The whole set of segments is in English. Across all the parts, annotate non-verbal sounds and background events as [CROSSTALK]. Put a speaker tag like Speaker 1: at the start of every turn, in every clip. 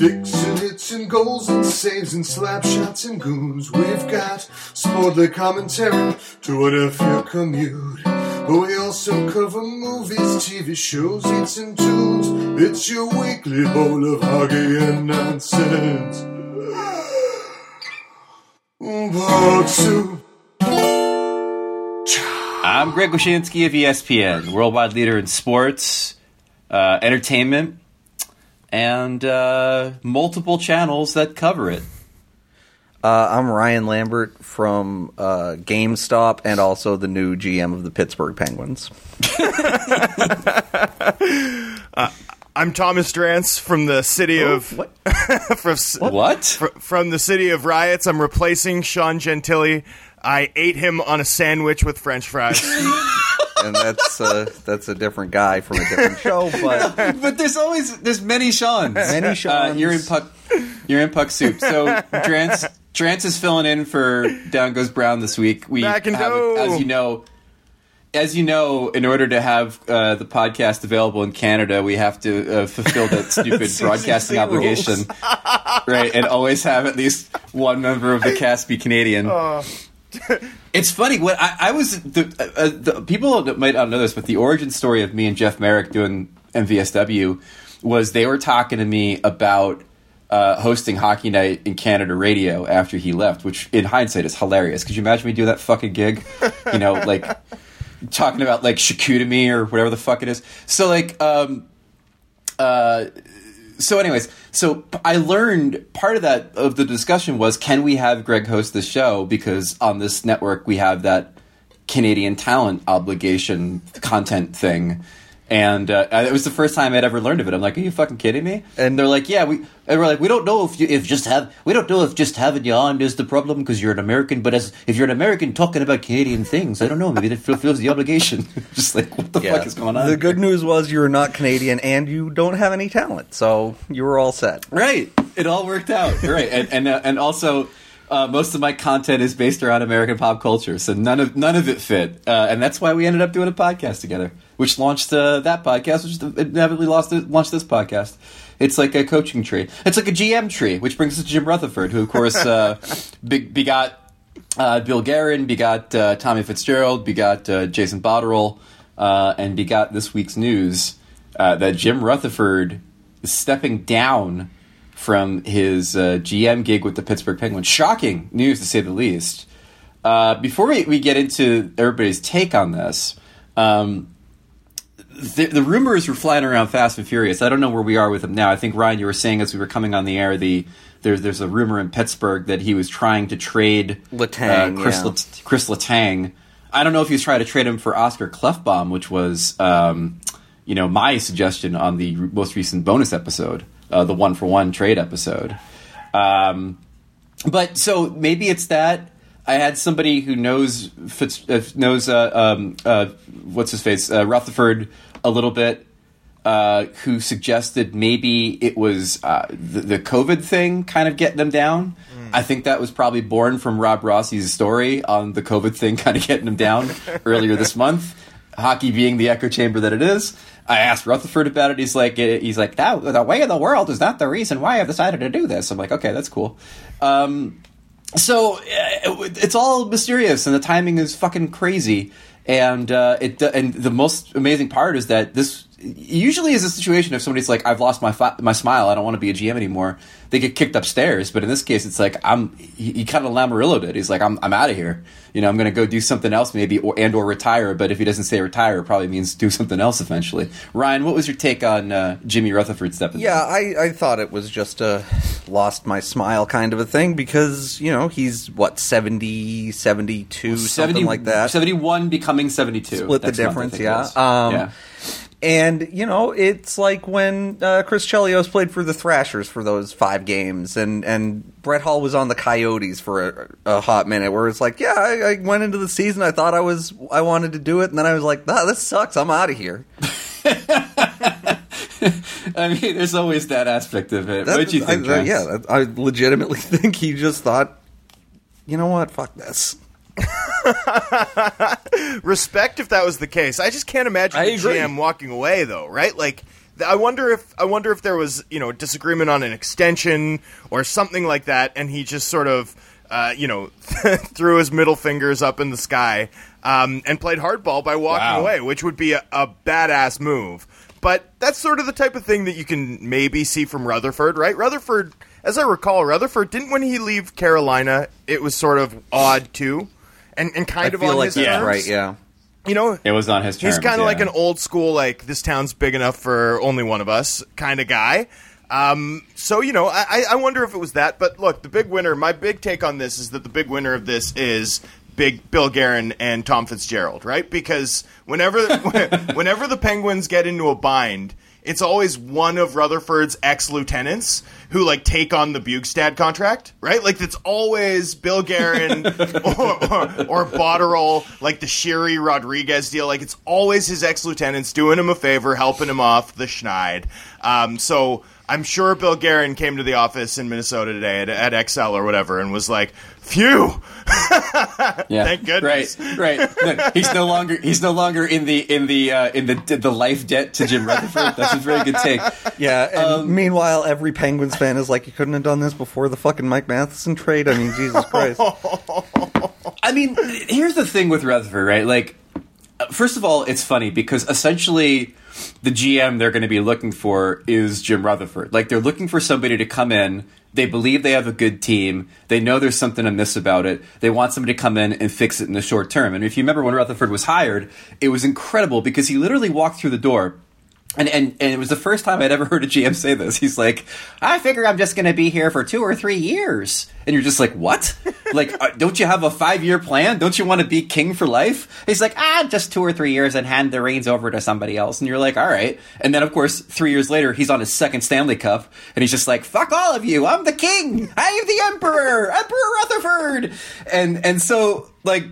Speaker 1: Sticks and hits and goals and saves and slap shots and goons. We've got sportly commentary to whatever your commute. But we also cover movies, TV shows, hits and tunes. It's your weekly bowl of hockey and nonsense. Part two.
Speaker 2: I'm Greg Wyshynski of ESPN, worldwide leader in sports, uh, entertainment, and uh, multiple channels that cover it.
Speaker 3: Uh, I'm Ryan Lambert from uh, GameStop and also the new GM of the Pittsburgh Penguins. [LAUGHS]
Speaker 4: I'm Thomas Drance from the city of
Speaker 3: what? [LAUGHS]
Speaker 4: from,
Speaker 2: What?
Speaker 4: fr- from the city of riots. I'm replacing Sean Gentille. I ate him on a sandwich with French fries. [LAUGHS]
Speaker 3: and that's uh, that's a different guy from a different [LAUGHS] show, but [LAUGHS]
Speaker 2: But there's always there's many Sean's.
Speaker 3: Many
Speaker 2: Uh,
Speaker 3: Sean's.
Speaker 2: you're in puck. You're in puck soup. So Drance Drance is filling in for Down Goes Brown this week. We
Speaker 4: Back and
Speaker 2: have,
Speaker 4: go.
Speaker 2: as you know. As you know, in order to have uh, the podcast available in Canada, we have to uh, fulfill that [LAUGHS] stupid broadcasting
Speaker 3: rules.
Speaker 2: obligation, right? And always have at least one member of the cast be Canadian. It's funny when I, I was the, uh, the people that might not know this, but the origin story of me and Jeff Marek doing MVSW was they were talking to me about uh, hosting Hockey Night in Canada radio after he left, which in hindsight is hilarious. Could you imagine me do that fucking gig? You know, [LAUGHS] like talking about like Shakutami or whatever the fuck it is. So like, um, uh, so anyways, so i learned part of that of the discussion was can we have Greg host the show because on this network we have that Canadian talent obligation content thing. And uh, it was the first time I'd ever learned of it. I'm like, "Are you fucking kidding me?" And they're like, "Yeah." We and we're like, "We don't know if you if just have we don't know if just having you on is the problem because you're an American. But as if you're an American talking about Canadian things, I don't know. Maybe that fulfills the obligation. [LAUGHS] just like, what the fuck is going on?
Speaker 3: The good news was you were not Canadian and you don't have any talent, so you were all set.
Speaker 2: Right. It all worked out. [LAUGHS] right. And and uh, and also uh, most of my content is based around American pop culture, so none of none of it fit, uh, and that's why we ended up doing a podcast together, which launched uh, that podcast, which inevitably lost it, launched this podcast. It's like a coaching tree. It's like a GM tree, which brings us to Jim Rutherford, who of course uh, [LAUGHS] begot uh, Bill Guerin, begot uh, Tommy Fitzgerald, begot uh, Jason Botterill, uh, and begot this week's news uh, that Jim Rutherford is stepping down from his uh, GM gig with the Pittsburgh Penguins. Shocking news, to say the least. Uh, before we, we get into everybody's take on this, um, the, the rumors were flying around fast and furious. I don't know where we are with them now. I think Ryan, you were saying as we were coming on the air, the there's there's a rumor in Pittsburgh that he was trying to trade
Speaker 3: Letang,
Speaker 2: uh, Chris,
Speaker 3: yeah.
Speaker 2: Let- Chris Letang. I don't know if he was trying to trade him for Oscar Klefbom, which was um, you know my suggestion on the most recent bonus episode, uh, the one for one trade episode. Um, but so maybe it's that I had somebody who knows Fitz, uh, knows uh, um, uh, what's his face uh, Rutherford a little bit, uh, who suggested maybe it was uh, the, the COVID thing kind of getting them down. I think that was probably born from Rob Rossi's story on the COVID thing [LAUGHS] kind of getting them down earlier this month. Hockey being the echo chamber that it is. I asked Rutherford about it. He's like, he's like, that, the way of the world is not the reason why I've decided to do this. I'm like, okay, that's cool. Um, so uh, it's all mysterious, and the timing is fucking crazy. And uh, it and the most amazing part is that this usually is a situation if somebody's like, "I've lost my fi- my smile. I don't want to be a GM anymore." They get kicked upstairs. But in this case, it's like I'm. He, he kind of Lamarillo did. He's like, "I'm I'm out of here. You know, I'm going to go do something else, maybe, or and or retire." But if he doesn't say retire, it probably means do something else eventually. Ryan, what was your take on uh, Jimmy Rutherford stepping?
Speaker 3: Yeah, I, I thought it was just a lost my smile kind of a thing because, you know, he's what, 70, 72, something like that.
Speaker 2: 71 becoming 72.
Speaker 3: Split the difference, yeah. Um,
Speaker 2: yeah.
Speaker 3: And, you know, it's like when uh, Chris Chelios played for the Thrashers for those five games, and, and Brett Hull was on the Coyotes for a, a hot minute, where it's like, yeah, I, I went into the season, I thought I was, I wanted to do it, and then I was like, nah, this sucks, I'm out of here. [LAUGHS]
Speaker 2: I mean, there's always that aspect of it.
Speaker 3: That-
Speaker 2: What'd you think?
Speaker 3: I,
Speaker 2: Trent?
Speaker 3: yeah, I legitimately [LAUGHS] think he just thought, you know what, fuck this. [LAUGHS]
Speaker 4: Respect if that was the case. I just can't imagine
Speaker 3: I
Speaker 4: the
Speaker 3: agree.
Speaker 4: GM walking away though, right? Like I wonder if I wonder if there was you know disagreement on an extension or something like that, and he just sort of uh, you know [LAUGHS] threw his middle fingers up in the sky um, and played hardball by walking
Speaker 2: Wow.
Speaker 4: away, which would be a, a badass move. But that's sort of the type of thing that you can maybe see from Rutherford, right? Rutherford, as I recall, Rutherford didn't when he leave Carolina, it was sort of odd too, and and kind
Speaker 3: I
Speaker 4: of
Speaker 3: feel
Speaker 4: on
Speaker 3: like
Speaker 4: his
Speaker 3: that's
Speaker 4: terms.
Speaker 3: right. Yeah.
Speaker 4: You know,
Speaker 2: It was on his terms.
Speaker 4: He's kind of
Speaker 2: yeah.
Speaker 4: like an old school, like this town's big enough for only one of us kind of guy. Um, so you know, I, I- I wonder if it was that. But look, the big winner. My big take on this is that the big winner of this is big Bill Guerin and Tom Fitzgerald, right? Because whenever [LAUGHS] whenever the Penguins get into a bind. It's always one of Rutherford's ex lieutenants who like take on the Bjugstad contract, right? Like it's always Bill Guerin [LAUGHS] or, or, or Botterill, like the Sheary Rodrigues deal. Like it's always his ex lieutenants doing him a favor, helping him off the schneid. Um, so I'm sure Bill Guerin came to the office in Minnesota today at, at Xcel or whatever and was like, "Phew,
Speaker 2: Yeah. [LAUGHS]
Speaker 4: Thank goodness.
Speaker 2: Right, right. No, he's no longer he's no longer in the in the uh, in the the life debt to Jim Rutherford. That's a very good take.
Speaker 3: Yeah, and
Speaker 2: Um,
Speaker 3: meanwhile, every Penguins fan is like, "You couldn't have done this before the fucking Mike Matheson trade." I mean, Jesus Christ. [LAUGHS]
Speaker 2: I mean, here's the thing with Rutherford, right? Like, uh, first of all, it's funny because essentially the GM they're going to be looking for is Jim Rutherford. Like, they're looking for somebody to come in. They believe they have a good team. They know there's something amiss about it. They want somebody to come in and fix it in the short term. And if you remember when Rutherford was hired, it was incredible because he literally walked through the door and, and and it was the first time I'd ever [LAUGHS] heard a GM say this. He's like, "I figure I'm just going to be here for two or three years," and you're just like, "What? [LAUGHS] like, uh, don't you have a five year plan? Don't you want to be king for life?" He's like, "Ah, just two or three years and hand the reins over to somebody else." And you're like, "All right." And then of course, three years later, he's on his second Stanley Cup, and he's just like, "Fuck all of you! I'm the king! I am the emperor, Emperor Rutherford!" And and so like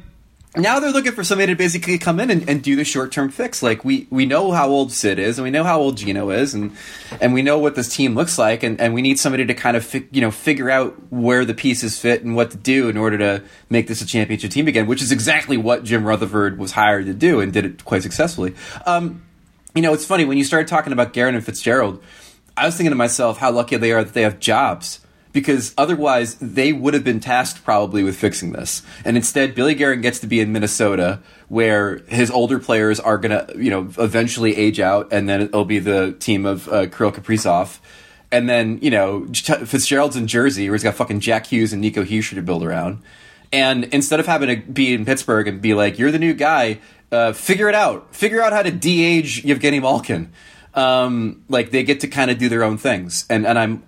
Speaker 2: now they're looking for somebody to basically come in and, and do the short term fix. Like we we know how old Sid is, and we know how old Gino is, and and we know what this team looks like, and, and we need somebody to kind of fi- you know figure out where the pieces fit and what to do in order to make this a championship team again, which is exactly what Jim Rutherford was hired to do and did it quite successfully. Um, you know, it's funny when you started talking about Guerin and Fitzgerald. I was thinking to myself how lucky they are that they have jobs because otherwise they would have been tasked probably with fixing this. And instead, Billy Guerin gets to be in Minnesota, where his older players are to, you know, eventually age out, and then it'll be the team of uh, Kirill Kaprizov. And then, you know, Fitzgerald's in Jersey, where he's got fucking Jack Hughes and Nico Hischier to build around. And instead of having to be in Pittsburgh and be like, you're the new guy, uh, figure it out. Figure out how to de-age Yevgeny Malkin. Um, like they get to kind of do their own things. And and I'm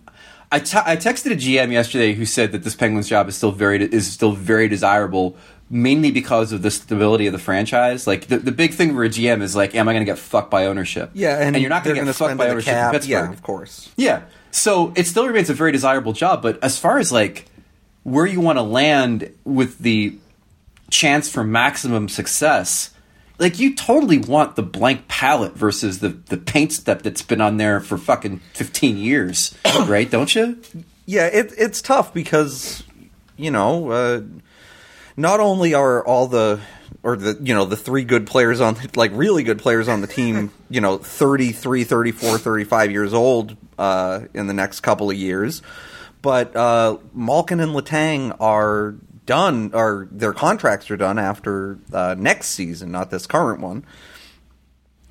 Speaker 2: I I texted a GM yesterday who said that this Penguins job is still very is still very desirable, mainly because of the stability of the franchise. Like the, the big thing for a GM is like, am I going to get fucked by ownership?
Speaker 3: Yeah, and,
Speaker 2: you're not going to get fucked by ownership
Speaker 3: cap.
Speaker 2: in Pittsburgh.
Speaker 3: Yeah, of course.
Speaker 2: Yeah. So it still remains a very desirable job, but as far as like where you want to land with the chance for maximum success, like you totally want the blank palette versus the the paint step that's been on there for fucking 15 years, [COUGHS] right? Don't you?
Speaker 3: Yeah, it, it's tough because you know, uh, not only are all the or the you know the three good players on like really good players on the team, [LAUGHS] you know, 33, 34, 35 years old uh, in the next couple of years, but uh, Malkin and Letang are done or their contracts are done after uh, next season, not this current one.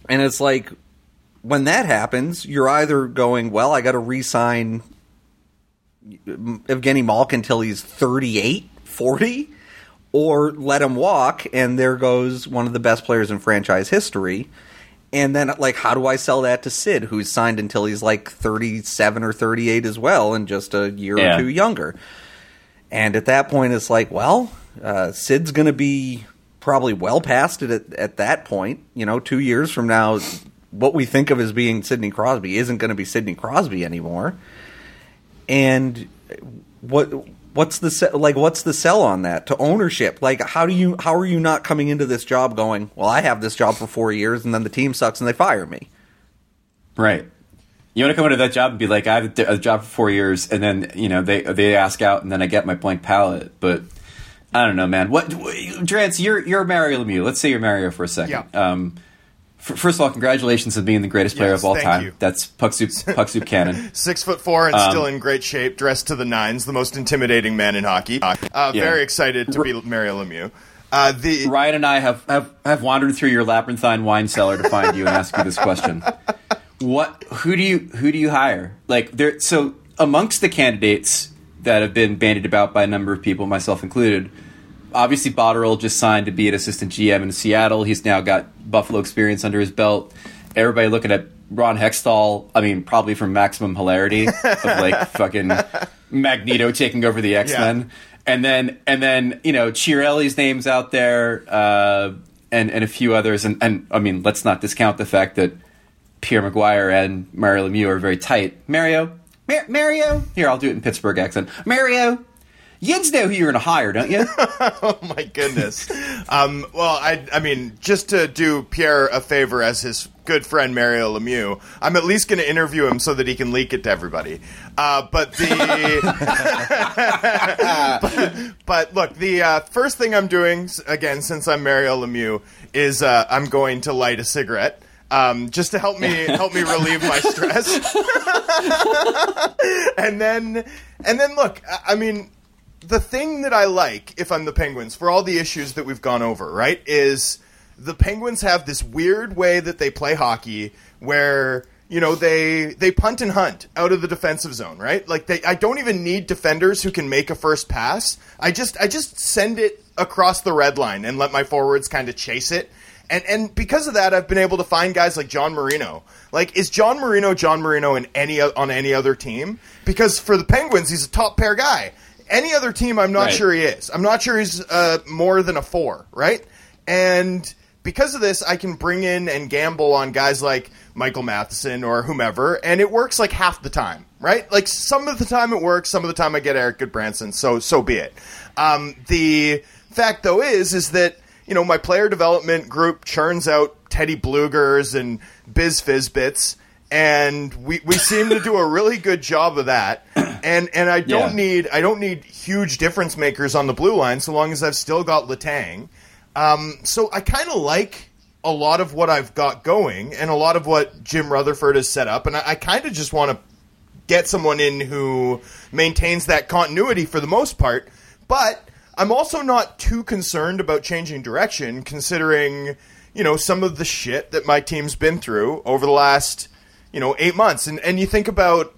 Speaker 3: And it's like when that happens, you're either going, well, I got to re-sign Evgeny Malkin until he's 38, 40, or let him walk, and there goes one of the best players in franchise history. And then, like, how do I sell that to Sid, who's signed until he's like 37 or 38 as well, and just a year
Speaker 2: Yeah.
Speaker 3: or two younger? And at that point, it's like, well, uh, Sid's going to be probably well past it at, at that point. You know, two years from now, what we think of as being Sidney Crosby isn't going to be Sidney Crosby anymore. And what what's the se- like? What's the sell on that to ownership? Like, how do you how are you not coming into this job going? Well, I have this job for four years, and then the team sucks and they fire me.
Speaker 2: Right. You want to come into that job and be like, I have a job for four years, and then you know they they ask out, and then I get my blank palette. But I don't know, man. What, Drance? You're you're Mario Lemieux. Let's say you're Mario for a second.
Speaker 4: Yeah.
Speaker 2: Um, f- first of all, congratulations on being the greatest player
Speaker 4: Yes,
Speaker 2: of all
Speaker 4: thank
Speaker 2: time.
Speaker 4: you.
Speaker 2: That's Puck Soup, Puck Soup canon. [LAUGHS]
Speaker 4: Six foot four and
Speaker 2: Um,
Speaker 4: still in great shape, dressed to the nines, the most intimidating man in hockey. Uh,
Speaker 2: Yeah.
Speaker 4: Very excited to be Mario Lemieux. Uh, the
Speaker 2: Ryan and I have, have, have wandered through your labyrinthine wine cellar to find you and ask you this question. What who do you who do you hire? Like there so amongst the candidates that have been bandied about by a number of people, myself included, obviously Botterill just signed to be an assistant GM in Seattle. He's now got Buffalo experience under his belt. Everybody looking at Ron Hextall, I mean, probably from maximum hilarity of like [LAUGHS] fucking Magneto taking over the X Men. And then and then, you know, Chiarelli's name's out there, uh, and, and a few others and, and I mean, let's not discount the fact that Pierre McGuire and Mario Lemieux are very tight. Mario, Mar- Mario, here I'll do it in Pittsburgh accent. Mario, Yins know who you're going to hire, don't you? [LAUGHS]
Speaker 4: oh my goodness. um, well, I, I mean, just to do Pierre a favor as his good friend Mario Lemieux, I'm at least going to interview him so that he can leak it to everybody. Uh, but the but, [LAUGHS] [LAUGHS] but look, the uh, first thing I'm doing again since I'm Mario Lemieux is uh, I'm going to light a cigarette. Um, just to help me [LAUGHS] help me relieve my stress, [LAUGHS] and then and then look, I, I mean, the thing that I like, if I'm the Penguins, for all the issues that we've gone over, right, is the Penguins have this weird way that they play hockey where you know they they punt and hunt out of the defensive zone, right? Like they I don't even need defenders who can make a first pass. I just I just send it across the red line and let my forwards kind of chase it. And and because of that, I've been able to find guys like John Marino. Like, is John Marino John Marino in any on any other team? Because for the Penguins, he's a top pair guy. Any other team, I'm not
Speaker 2: Right.
Speaker 4: sure he is. I'm not sure he's uh, more than a four, right? And because of this, I can bring in and gamble on guys like Michael Matheson or whomever, and it works like half the time, right? Like some of the time it works, some of the time I get Erik Gudbranson, so so be it. Um, the fact though is is that you know my player development group churns out Teddy Bluegers and Biz Fizbits. And we, we seem to do a really good job of that, and and I don't
Speaker 2: Yeah.
Speaker 4: need I don't need huge difference makers on the blue line so long as I've still got Letang. Um, so I kind of like a lot of what I've got going and a lot of what Jim Rutherford has set up, and I, I kind of just want to get someone in who maintains that continuity for the most part. But I'm also not too concerned about changing direction, considering you know some of the shit that my team's been through over the last you know eight months, and and you think about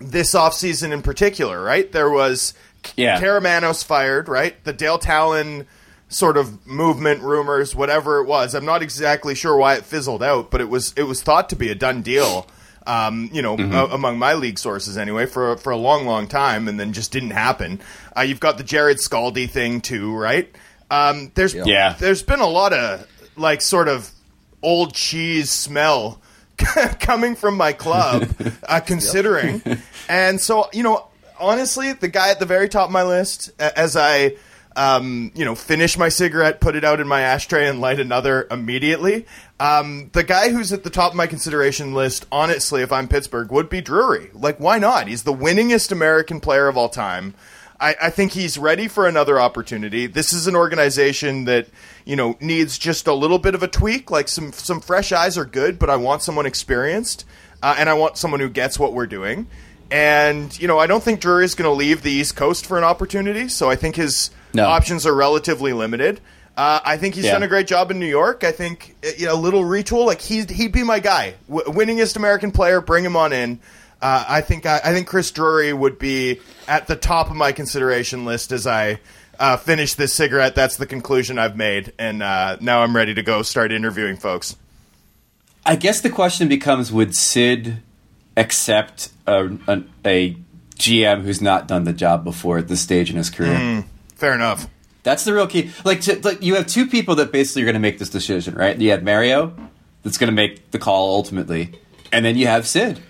Speaker 4: this offseason in particular, right? There was
Speaker 2: Yeah.
Speaker 4: Karamanos fired, right? The Dale Tallon sort of movement rumors, whatever it was. I'm not exactly sure why it fizzled out, but it was it was thought to be a done deal. Um, you know,
Speaker 2: Mm-hmm.
Speaker 4: a- among my league sources anyway, for for a long, long time, and then just didn't happen. Uh, you've got the Jared Scaldi thing too, right? Um, there's
Speaker 2: Yeah.
Speaker 4: there's been a lot of like sort of old cheese smell [LAUGHS] coming from my club, [LAUGHS] uh, considering. [LAUGHS] And so, you know, honestly, the guy at the very top of my list, as I, um, you know, finish my cigarette, put it out in my ashtray, and light another immediately, um, the guy who's at the top of my consideration list, honestly, if I'm Pittsburgh, would be Drury. Like, why not? He's the winningest American player of all time. I, I think he's ready for another opportunity. This is an organization that you know needs just a little bit of a tweak. Like some some fresh eyes are good, but I want someone experienced, uh, and I want someone who gets what we're doing. And you know, I don't think Drury is going to leave the East Coast for an opportunity. So I think his
Speaker 2: No.
Speaker 4: options are relatively limited. Uh, I think he's
Speaker 2: Yeah.
Speaker 4: done a great job in New York. I think you know, a little retool, like he'd he'd be my guy, w- winningest American player. Bring him on in. Uh, I think I, I think Chris Drury would be at the top of my consideration list as I uh, finish this cigarette. That's the conclusion I've made, and uh, now I'm ready to go start interviewing folks.
Speaker 2: I guess the question becomes: Would Sid accept a, a, a GM who's not done the job before at this stage in his career?
Speaker 4: Fair enough.
Speaker 2: That's the real key. Like, to, like you have two people that basically are going to make this decision, right? You have Mario, that's going to make the call ultimately, and then you have Sid,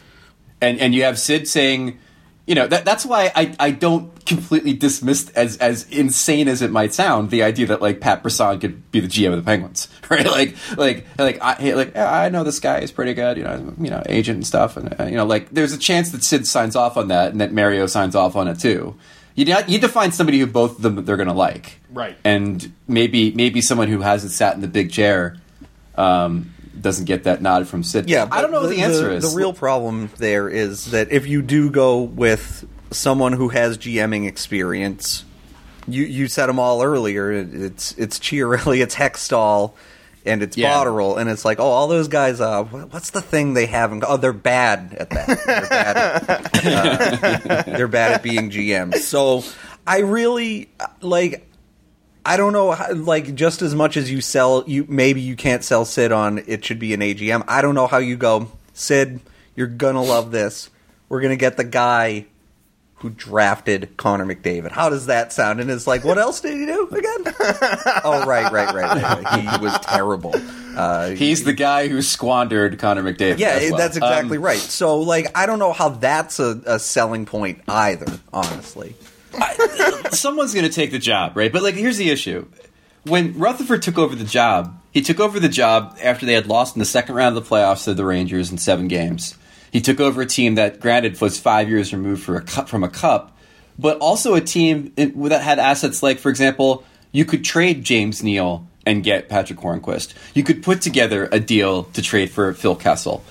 Speaker 2: and and you have Sid saying, you know, that that's why I I don't completely dismiss as as insane as it might sound the idea that like Pat Brisson could be the GM of the Penguins, [LAUGHS] right? Like like like I like I know this guy is pretty good, you know, you know, agent and stuff, and uh, you know, like there's a chance that Sid signs off on that and that Mario signs off on it too. You need, to find somebody who both of them they're going to like,
Speaker 4: Right.
Speaker 2: And maybe maybe someone who hasn't sat in the big chair um, doesn't get that nod from Sid.
Speaker 3: Yeah,
Speaker 2: I don't know
Speaker 3: but
Speaker 2: what the answer is.
Speaker 3: The real problem there is that if you do go with someone who has GMing experience, you you said them all earlier. it- It's it's Chiarelli, it's Hextall, and it's
Speaker 2: Yeah.
Speaker 3: Botterill, and it's like, oh, all those guys. Uh, what's the thing they have? In, oh, they're bad at that. They're bad. At, [LAUGHS] uh, they're bad at being GMs. So I really like. I don't know, like just as much as you sell, you maybe you can't sell Sid on it should be an AGM. I don't know how you go, Sid. You're gonna love this. We're gonna get the guy who drafted Connor McDavid. How does that sound? And it's like, what else did he do again? [LAUGHS] oh, right, right, right. He was terrible. Uh,
Speaker 2: He's the guy who squandered Connor McDavid.
Speaker 3: yeah,
Speaker 2: well.
Speaker 3: that's exactly
Speaker 2: Um,
Speaker 3: right. So, like, I don't know how that's a, a selling point either. Honestly,
Speaker 2: someone's going to take the job, right? But like, here's the issue: when Rutherford took over the job, he took over the job after they had lost in the second round of the playoffs to the Rangers in seven games. He took over a team that, granted, was five years removed for a cup, from a cup, but also a team that had assets like, for example, you could trade James Neal and get Patric Hornqvist. You could put together a deal to trade for Phil Kessel.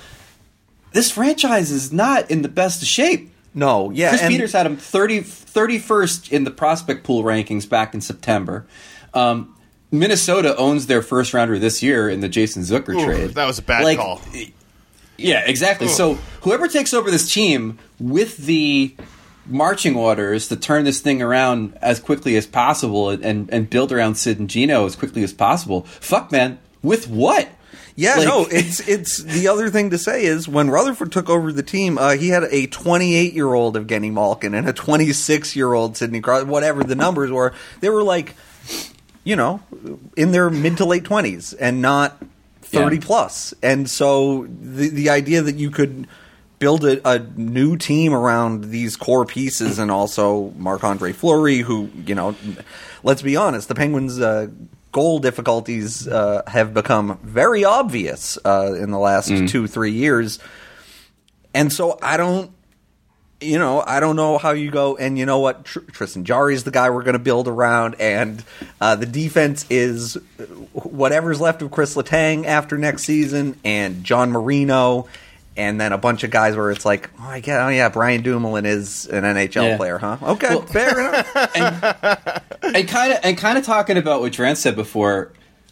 Speaker 2: This franchise is not in the best of shape.
Speaker 3: no, yeah,
Speaker 2: Chris
Speaker 3: and-
Speaker 2: Peters had him 30, 31st in the prospect pool rankings back in September. Um, Minnesota owns their first rounder this year in the Jason Zucker
Speaker 4: Ooh,
Speaker 2: trade.
Speaker 4: that was a bad call.
Speaker 2: Yeah, exactly. So whoever takes over this team with the marching orders to turn this thing around as quickly as possible and, and build around Sid and Gino as quickly as possible. Fuck, man. With what?
Speaker 3: Yeah,
Speaker 2: Like-
Speaker 3: no, it's it's the other thing to say is when Rutherford took over the team, uh, he had a 28 year old Evgeny Malkin and a 26 year old Sidney Crosby, whatever the numbers were. They were like, you know, in their mid to late 20s and not 30
Speaker 2: Yeah.
Speaker 3: plus. And so the the idea that you could build a, a new team around these core pieces and also Marc Andre Fleury, who, you know, let's be honest, the Penguins' uh, goal difficulties uh, have become very obvious uh, in the last two, three years. And so I don't. You know, I don't know how you go, and you know what? Tr- Tristan Jarry is the guy we're going to build around, and uh, the defense is whatever's left of Chris Letang after next season, and John Marino, and then a bunch of guys where it's like, oh, I get, oh yeah, Brian Dumoulin is an NHL
Speaker 2: Yeah.
Speaker 3: player, huh? Okay,
Speaker 2: Well-
Speaker 3: fair enough. [LAUGHS]
Speaker 2: and kind of and kind of talking about what Trent said before,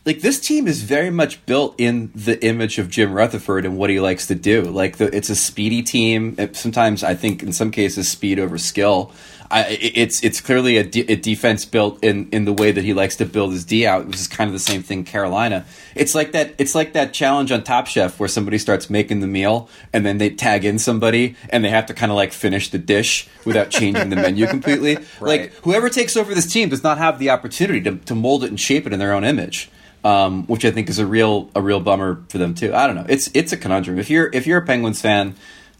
Speaker 2: like this team is very much built in the image of Jim Rutherford and what he likes to do. Like the, it's a speedy team. It- sometimes I think in some cases speed over skill. I, it's it's clearly a, de- a defense built in, in the way that he likes to build his D out, which is kind of the same thing. Carolina, it's like that. It's like that challenge on Top Chef where somebody starts making the meal and then they tag in somebody and they have to kind of like finish the dish without changing the menu completely. [LAUGHS]
Speaker 3: Right.
Speaker 2: Like whoever takes over this team does not have the opportunity to, to mold it and shape it in their own image, um, which I think is a real a real bummer for them too. I don't know. It's it's a conundrum. If you're if you're a Penguins fan,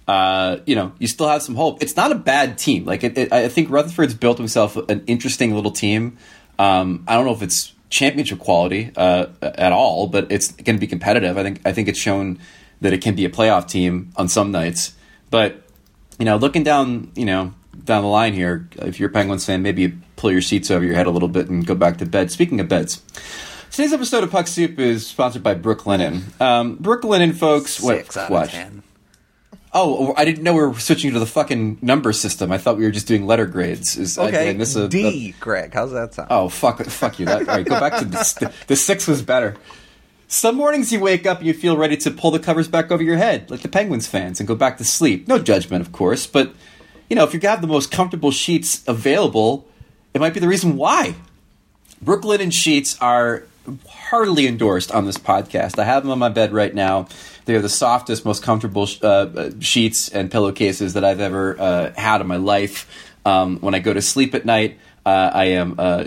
Speaker 2: uh, you know you still have some hope. It's not a bad team. Like it, it, I think Rutherford's built himself an interesting little team. Um, I don't know if it's championship quality uh, at all, but it's going to be competitive. I think I think it's shown that it can be a playoff team on some nights, but you know, looking down, you know, down the line here, if you're a Penguins fan, maybe pull your seats over your head a little bit and go back to bed. Speaking of beds, today's episode of Puck Soup is sponsored by Brooklinen. Um, Brooklinen, folks, what?
Speaker 3: Out
Speaker 2: what?
Speaker 3: of ten.
Speaker 2: Oh, I didn't know we were switching to the fucking number system. I thought we were just doing letter grades. Is I-
Speaker 3: Okay,
Speaker 2: did I a-
Speaker 3: D, Greg. How's that sound?
Speaker 2: Oh fuck! Fuck you! That, all right, go back to the, [LAUGHS] the six was better. Some mornings you wake up and you feel ready to pull the covers back over your head, like the Penguins fans, and go back to sleep. No judgment, of course, but you know if you have the most comfortable sheets available, it might be the reason why. Brooklinen sheets are heartily endorsed on this podcast. I have them on my bed right now. They are the softest, most comfortable uh, uh, sheets and pillowcases that I've ever uh, had in my life. Um, when I go to sleep at night, uh, I am uh,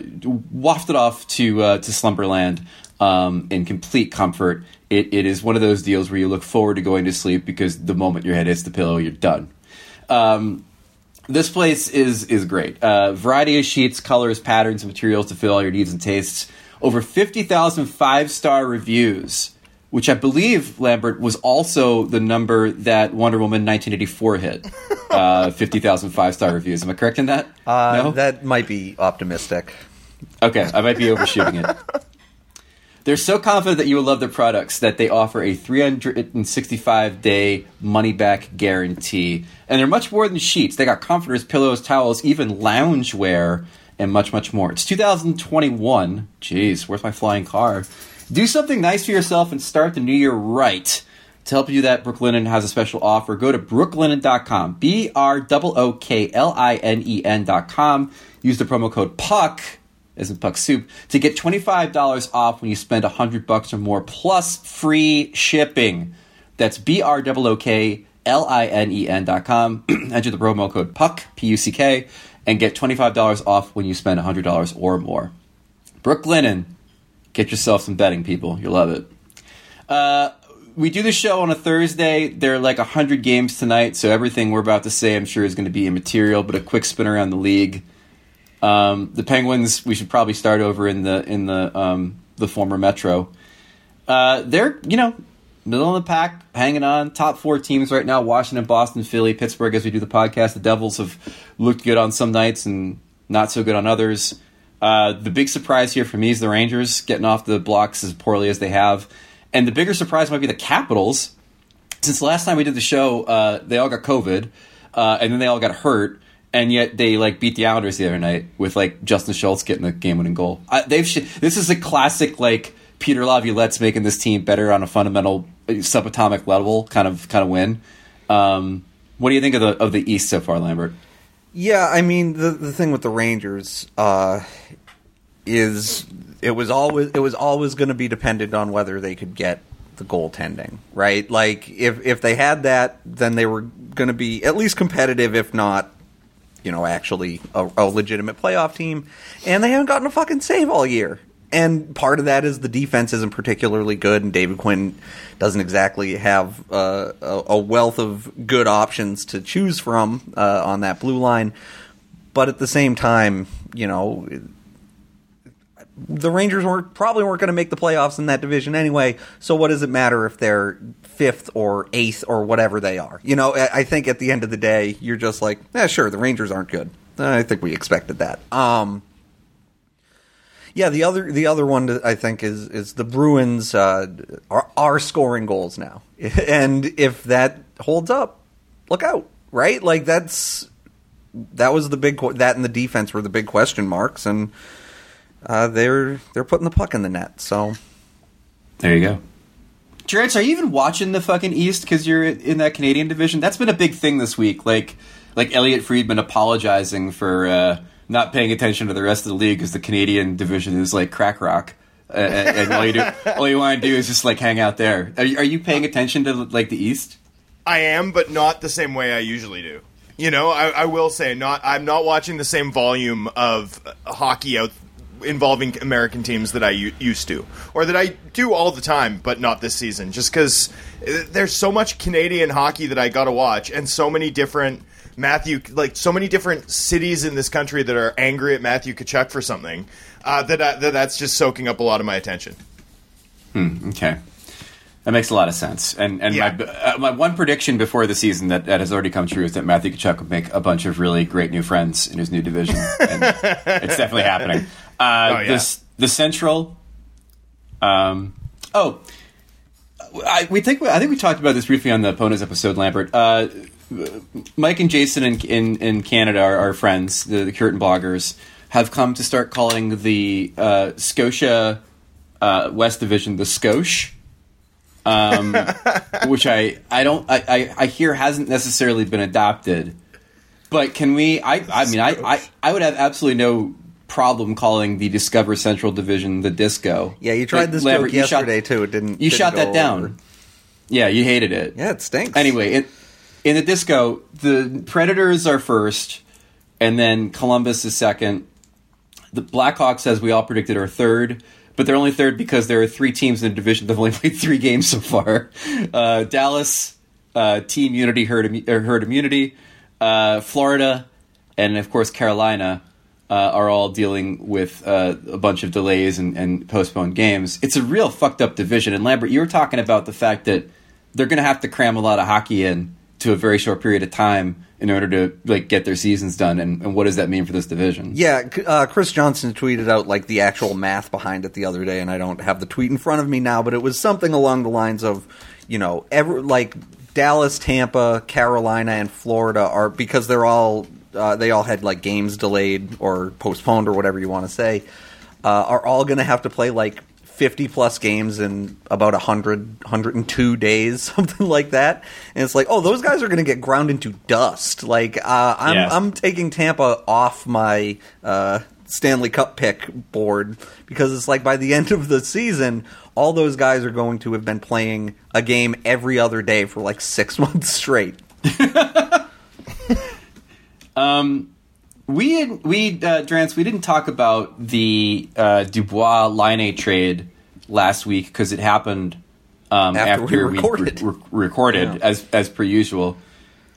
Speaker 2: wafted off to uh, to slumberland um, in complete comfort. It, it is one of those deals where you look forward to going to sleep because the moment your head hits the pillow, you're done. Um, this place is is great. Uh, variety of sheets, colors, patterns, and materials to fit all your needs and tastes. Over 50,000 five star reviews, which I believe Lambert was also the number that Wonder Woman 1984 hit. [LAUGHS] Uh, 50,000 five star reviews. Am I correct in that?
Speaker 3: Uh,
Speaker 2: no.
Speaker 3: That might be optimistic.
Speaker 2: Okay, I might be overshooting it. [LAUGHS] They're so confident that you will love their products that they offer a 365 day money back guarantee. And they're much more than sheets. They got comforters, pillows, towels, even loungewear, and much, much more. It's 2021. Jeez, where's my flying car? Do something nice for yourself and start the new year right. To help you do that, Brooklinen has a special offer. Go to brooklinen.com, B R O O K L I N E N.com. Use the promo code PUCK as in Puck Soup, to get $25 off when you spend 100 bucks or more, plus free shipping. That's B-R-O-O-K-L-I-N-E-N dot com. [CLEARS THROAT] Enter the promo code PUCK, P-U-C-K, and get $25 off when you spend $100 or more. Brooklinen, get yourself some betting, people. You'll love it. Uh, we do the show on a Thursday. There are like 100 games tonight, so everything we're about to say, I'm sure, is going to be immaterial, but a quick spin around the league. Um, the Penguins, we should probably start over in the in the um, the former Metro. Uh, they're you know middle of the pack, hanging on. Top four teams right now: Washington, Boston, Philly, Pittsburgh. As we do the podcast, the Devils have looked good on some nights and not so good on others. Uh, the big surprise here for me is the Rangers getting off the blocks as poorly as they have, and the bigger surprise might be the Capitals. Since last time we did the show, uh, they all got COVID, uh, and then they all got hurt and yet they like beat the Islanders the other night with like Justin Schultz getting the game-winning goal. I, they've sh- this is a classic like Peter Laviolette's making this team better on a fundamental uh, subatomic level kind of kind of win. Um, what do you think of the of the East so far, Lambert?
Speaker 3: Yeah, I mean the the thing with the Rangers uh, is it was always it was always going to be dependent on whether they could get the goaltending, right? Like if if they had that, then they were going to be at least competitive, if not you know, actually a, a, legitimate playoff team, and they haven't gotten a fucking save all year. And part of that is the defense isn't particularly good, and David Quinn doesn't exactly have uh, a, wealth of good options to choose from uh, on that blue line. But at the same time, you know, the Rangers weren't probably weren't going to make the playoffs in that division anyway. So what does it matter if they're fifth or eighth or whatever they are? You know, I think at the end of the day, you're just like, yeah, sure, the Rangers aren't good. I think we expected that. Um, yeah, the other the other one I think is is the Bruins uh, are are scoring goals now, [LAUGHS] and if that holds up, look out, right? Like that's that was the big that and the defense were the big question marks, and uh, they're they're putting the puck in the net. So
Speaker 2: there you go. Jared, are you even watching the fucking East because you're in that Canadian division? That's been a big thing this week. Like like Elliotte Friedman apologizing for uh, not paying attention to the rest of the league because the Canadian division is like crack rock. Uh, and all you do, [LAUGHS] all you want to do is just like hang out there. Are you, are you paying attention to like the East?
Speaker 4: I am, but not the same way I usually do. You know, I, I will say not. I'm not watching the same volume of hockey out involving American teams that I u- used to, or that I do all the time, but not this season, just because uh, there's so much Canadian hockey that I got to watch, and so many different Matthew, like so many different cities in this country that are angry at Matthew Tkachuk for something, uh, that, I, that that's just soaking up a lot of my attention.
Speaker 2: Hmm, okay. That makes a lot of sense. And and yeah. my, uh, my one prediction before the season that, that has already come true is that Matthew Tkachuk would make a bunch of really great new friends in his new division. [LAUGHS] And it's definitely happening. Uh, oh, yeah. the, the Central. Um, oh, I, we think I think we talked about this briefly on the opponents episode, Lambert. Uh, Mike and Jason in in, in Canada are, are friends. The, the Curtin bloggers have come to start calling the uh, Scotia uh, West Division the Scosh. Um, [LAUGHS] which I I don't I, I, I hear hasn't necessarily been adopted, but can we? I I mean I, I I would have absolutely no problem calling the Discover Central Division the Disco.
Speaker 3: Yeah, you tried this Lambert, joke yesterday
Speaker 2: shot,
Speaker 3: too. It didn't.
Speaker 2: You
Speaker 3: didn't
Speaker 2: shot that down.
Speaker 3: Over.
Speaker 2: Yeah, you hated it.
Speaker 3: Yeah, it stinks.
Speaker 2: Anyway, in, in the Disco, the Predators are first, and then Columbus is second. The Blackhawks, as we all predicted, are third but they're only third because there are three teams in the division that have only [LAUGHS] played three games so far. Uh, Dallas, uh, Team Unity, Herd, herd Immunity, uh, Florida, and of course Carolina uh, are all dealing with uh, a bunch of delays and, and, postponed games. It's a real fucked up division. And Lambert, you were talking about the fact that they're going to have to cram a lot of hockey in to a very short period of time in order to like get their seasons done, and, and what does that mean for this division?
Speaker 3: Yeah, uh, Chris Johnston tweeted out like the actual math behind it the other day, and I don't have the tweet in front of me now, but it was something along the lines of, you know, every like Dallas, Tampa, Carolina, and Florida are because they're all uh, they all had like games delayed or postponed or whatever you want to say, uh, are all going to have to play like 50 plus games in about 100 102 days [LAUGHS] something like that. And it's like oh those guys are going to get ground into dust. Like uh, I'm,
Speaker 2: Yes.
Speaker 3: I'm taking tampa off my uh, stanley cup pick board because it's like by the [LAUGHS] end of the season all those guys are going to have been playing a game every other day for like six [LAUGHS] months straight
Speaker 2: We had, we uh, Drance, we didn't talk about the uh, Dubois Laine trade last week because it happened um,
Speaker 3: After
Speaker 2: after,
Speaker 3: we recorded.
Speaker 2: re- recorded as as per usual.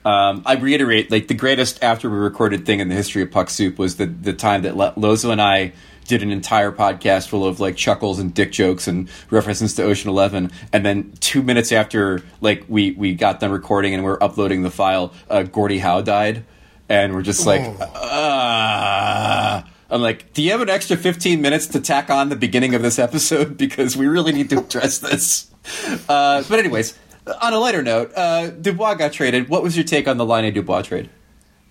Speaker 2: Um, I reiterate, like the greatest after we recorded thing in the history of Puck Soup was the the time that Lo- Lozo and I did an entire podcast full of like chuckles and dick jokes and references to Ocean Eleven, and then two minutes after like we we got done recording and we are uploading the file, uh, Gordie Howe died, and we're just like, ah. I'm like, do you have an extra 15 minutes to tack on the beginning of this episode [LAUGHS] because we really need to address this. Uh, but anyways, on a lighter note, uh, Dubois got traded. What was your take on the Laine Dubois trade?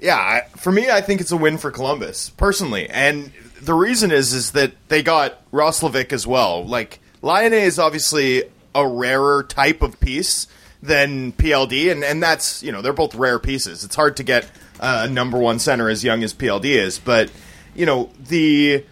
Speaker 4: Yeah, I, for me, I think it's a win for Columbus personally, and the reason is is that they got Roslovic as well. Like Laine is obviously a rarer type of piece than PLD, and and that's you know they're both rare pieces. It's hard to get a number one center as young as PLD is, but you know the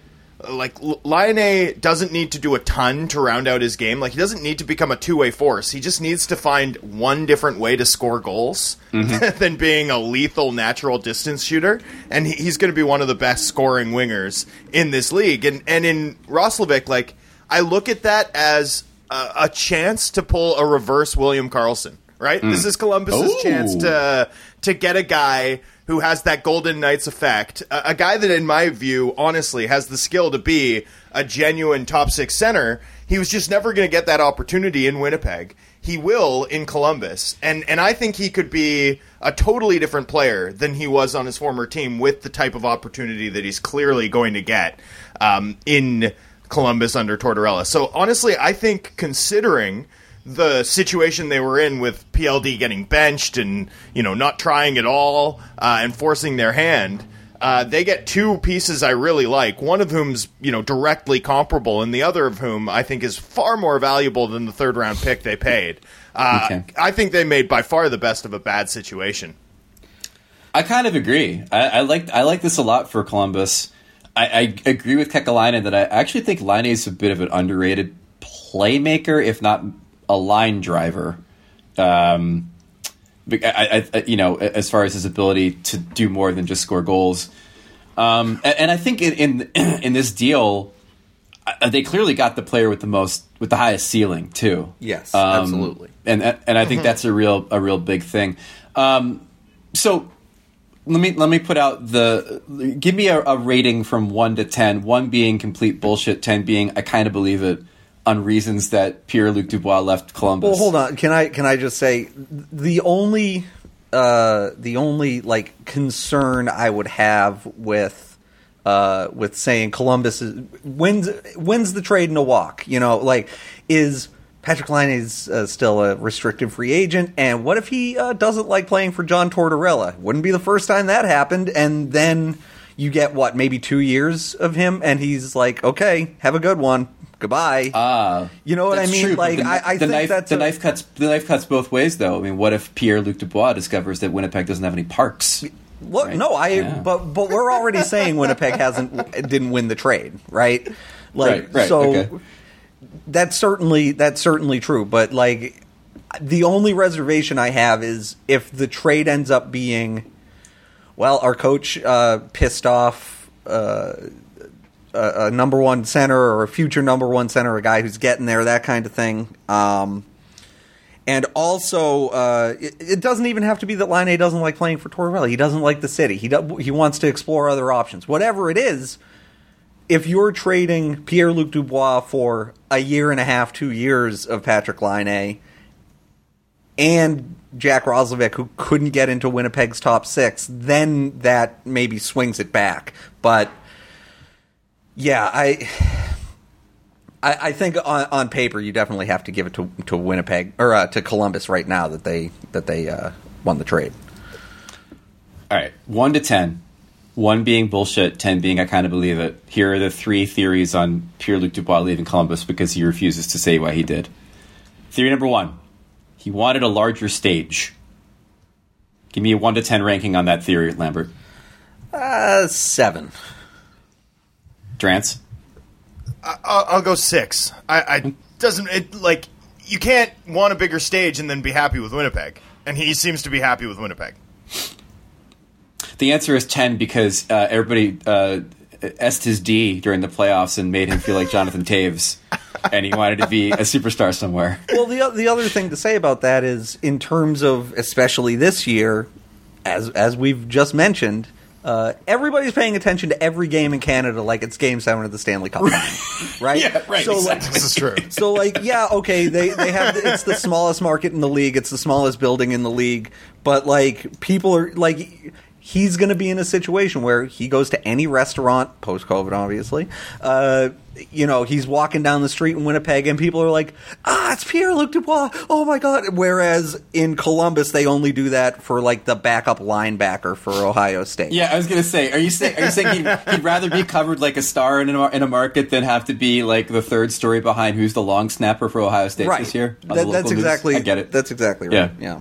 Speaker 4: like Laine doesn't need to do a ton to round out his game. Like he doesn't need to become a two way force. He just needs to find one different way to score goals mm-hmm. [LAUGHS] than being a lethal natural distance shooter. And he's going to be one of the best scoring wingers in this league. And and in Roslovic, like I look at that as a, a chance to pull a reverse William Karlsson. Right, this mm. is Columbus's
Speaker 2: Oh.
Speaker 4: chance to to get a guy who has that Golden Knights effect. A, a guy that, in my view, honestly has the skill to be a genuine top six center. He was just never going to get that opportunity in Winnipeg. He will in Columbus, and and I think he could be a totally different player than he was on his former team with the type of opportunity that he's clearly going to get um, in Columbus under Tortorella. So honestly, I think considering the situation they were in with PLD getting benched and you know not trying at all uh, and forcing their hand. Uh, they get two pieces I really like. One of whom's you know directly comparable, and the other of whom I think is far more valuable than the third round pick they paid. Uh,
Speaker 2: Okay.
Speaker 4: I think they made by far the best of a bad situation.
Speaker 2: I kind of agree. I, I like I like this a lot for Columbus. I, I agree with Kekalainen that I actually think Laine is a bit of an underrated playmaker, if not a line driver. Um, I, I, I- you know, as far as his ability to do more than just score goals, um, and, and I think in in, [CLEARS THROAT] in this deal, uh, they clearly got the player with the most with the highest ceiling too.
Speaker 3: Yes,
Speaker 2: Um,
Speaker 3: absolutely.
Speaker 2: and and I think that's a real a real big thing. Um, so let me let me put out the give me a, a rating from one to ten. One being complete bullshit, ten being I kind of believe it on reasons that Pierre Luc Dubois left Columbus.
Speaker 3: Well, hold on. Can I can I just say the only uh, the only like concern I would have with uh, with saying Columbus is, wins wins the trade in a walk. You know, like is Patrick Laine is uh, still a restricted free agent, and what if he uh, doesn't like playing for John Tortorella? Wouldn't be the first time that happened, and then. You get what, maybe two years of him, and he's like, "Okay, have a good one, goodbye."
Speaker 2: Ah,
Speaker 3: You know what I mean?
Speaker 2: true,
Speaker 3: Like,
Speaker 2: the,
Speaker 3: I- I
Speaker 2: the
Speaker 3: think
Speaker 2: knife,
Speaker 3: that's
Speaker 2: the
Speaker 3: a-
Speaker 2: knife cuts the knife cuts both ways, though. I mean, what if Pierre Luc Dubois discovers that Winnipeg doesn't have any parks?
Speaker 3: Look,
Speaker 2: Right.
Speaker 3: no, I.
Speaker 2: Yeah.
Speaker 3: But but we're already saying Winnipeg hasn't didn't win the trade, right? Like
Speaker 2: Right, right,
Speaker 3: so.
Speaker 2: okay.
Speaker 3: That's certainly that's certainly true. But like, the only reservation I have is if the trade ends up being, well, our coach uh, pissed off. Uh, a, number one center or a future number one center, a guy who's getting there, that kind of thing. Um, and also, uh, it, it doesn't even have to be that Laine A doesn't like playing for Tortorella. He doesn't like the city. He do, he wants to explore other options. Whatever it is, if you're trading Pierre Luc Dubois for a year and a half, two years of Patrick Laine A, and Jack Roslovic, who couldn't get into Winnipeg's top six, then that maybe swings it back. But yeah, I. I, I think on, on paper you definitely have to give it to, to Winnipeg or uh, to Columbus right now that they that they uh, won the trade.
Speaker 2: All right, one to ten, one being bullshit, ten being I kind of believe it. Here are the three theories on Pierre Luc Dubois leaving Columbus because he refuses to say why he did. Theory number one: he wanted a larger stage. Give me a one to ten ranking on that theory, Lambert.
Speaker 3: Uh, seven.
Speaker 2: Drance.
Speaker 4: I'll, I'll go six. I, I doesn't it like you can't want a bigger stage and then be happy with Winnipeg, and he seems to be happy with Winnipeg.
Speaker 2: The answer is ten because uh, everybody uh, est his D during the playoffs and made him feel like Jonathan Toews, and he wanted to be a superstar somewhere.
Speaker 3: Well, the the other thing to say about that is, in terms of especially this year, as as we've just mentioned, uh, everybody's paying attention to every game in Canada like it's Game Seven of the Stanley Cup, final, [LAUGHS] right?
Speaker 2: Yeah, right,
Speaker 3: So
Speaker 2: exactly.
Speaker 3: like,
Speaker 4: This is true.
Speaker 3: so like, yeah, okay, they they have the, it's the smallest market in the league, it's the smallest building in the league, but like people are like. He's going to be in a situation where he goes to any restaurant post COVID, obviously. Uh, you know, he's walking down the street in Winnipeg, and people are like, "Ah, it's Pierre Luc Dubois! Oh my god!" Whereas in Columbus, they only do that for like the backup linebacker for Ohio State.
Speaker 2: Yeah, I was gonna say, are you saying are you saying he'd, he'd rather be covered like a star in a, in a market than have to be like the third story behind who's the long snapper for Ohio State
Speaker 3: right.
Speaker 2: this year?
Speaker 3: That- that's
Speaker 2: news?
Speaker 3: exactly.
Speaker 2: I get it.
Speaker 3: That's exactly right.
Speaker 2: Yeah.
Speaker 3: yeah.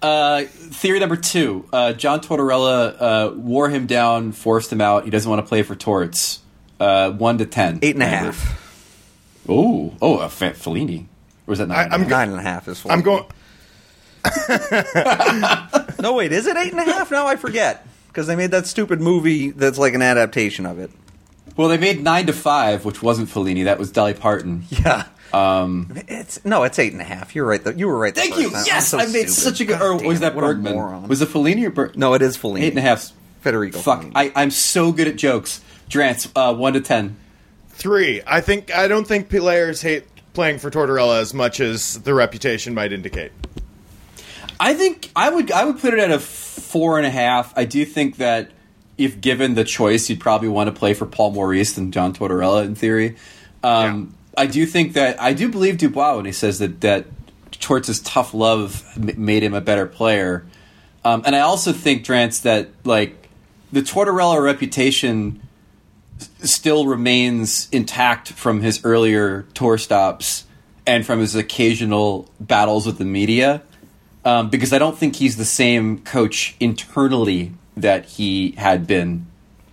Speaker 2: Uh, theory number two: uh, John Tortorella uh, wore him down, forced him out. He doesn't want to play for Torts. Uh, one to ten,
Speaker 3: Eight and a half.
Speaker 2: Oh, oh, a Fe- Fellini. Or was that nine?
Speaker 4: I- I'm
Speaker 3: Nine and a half is.
Speaker 4: I'm going. [LAUGHS]
Speaker 3: No, wait, is it eight and a half? Now I forget because they made that stupid movie that's like an adaptation of it.
Speaker 2: well, they made nine to five, which wasn't Fellini. That was Dolly Parton.
Speaker 3: Yeah. Um, it's no, it's eight and a half. You're right. Though. You were right. the
Speaker 2: Thank
Speaker 3: first
Speaker 2: you.
Speaker 3: time. I'm
Speaker 2: Yes,
Speaker 3: so
Speaker 2: I made
Speaker 3: stupid.
Speaker 2: such a good.
Speaker 3: God
Speaker 2: Or was that Bergman? Was it Fellini or Bergman?
Speaker 3: No, it is Fellini.
Speaker 2: Eight and a half.
Speaker 3: Federico.
Speaker 2: Fuck,
Speaker 3: Fellini.
Speaker 2: I, I'm so good at jokes. Drance, uh, one to ten.
Speaker 4: Three. I think I don't think players hate playing for Tortorella as much as the reputation might indicate.
Speaker 2: I think I would I would put it at a four and a half. I do think that if given the choice, you'd probably want to play for Paul Maurice than John Tortorella in theory. Um, I do think that I do believe Dubois when he says that that Torts' tough love m- made him a better player, um, and I also think Drance that like the Tortorella reputation still remains intact from his earlier tour stops and from his occasional battles with the media um, because I don't think he's the same coach internally that he had been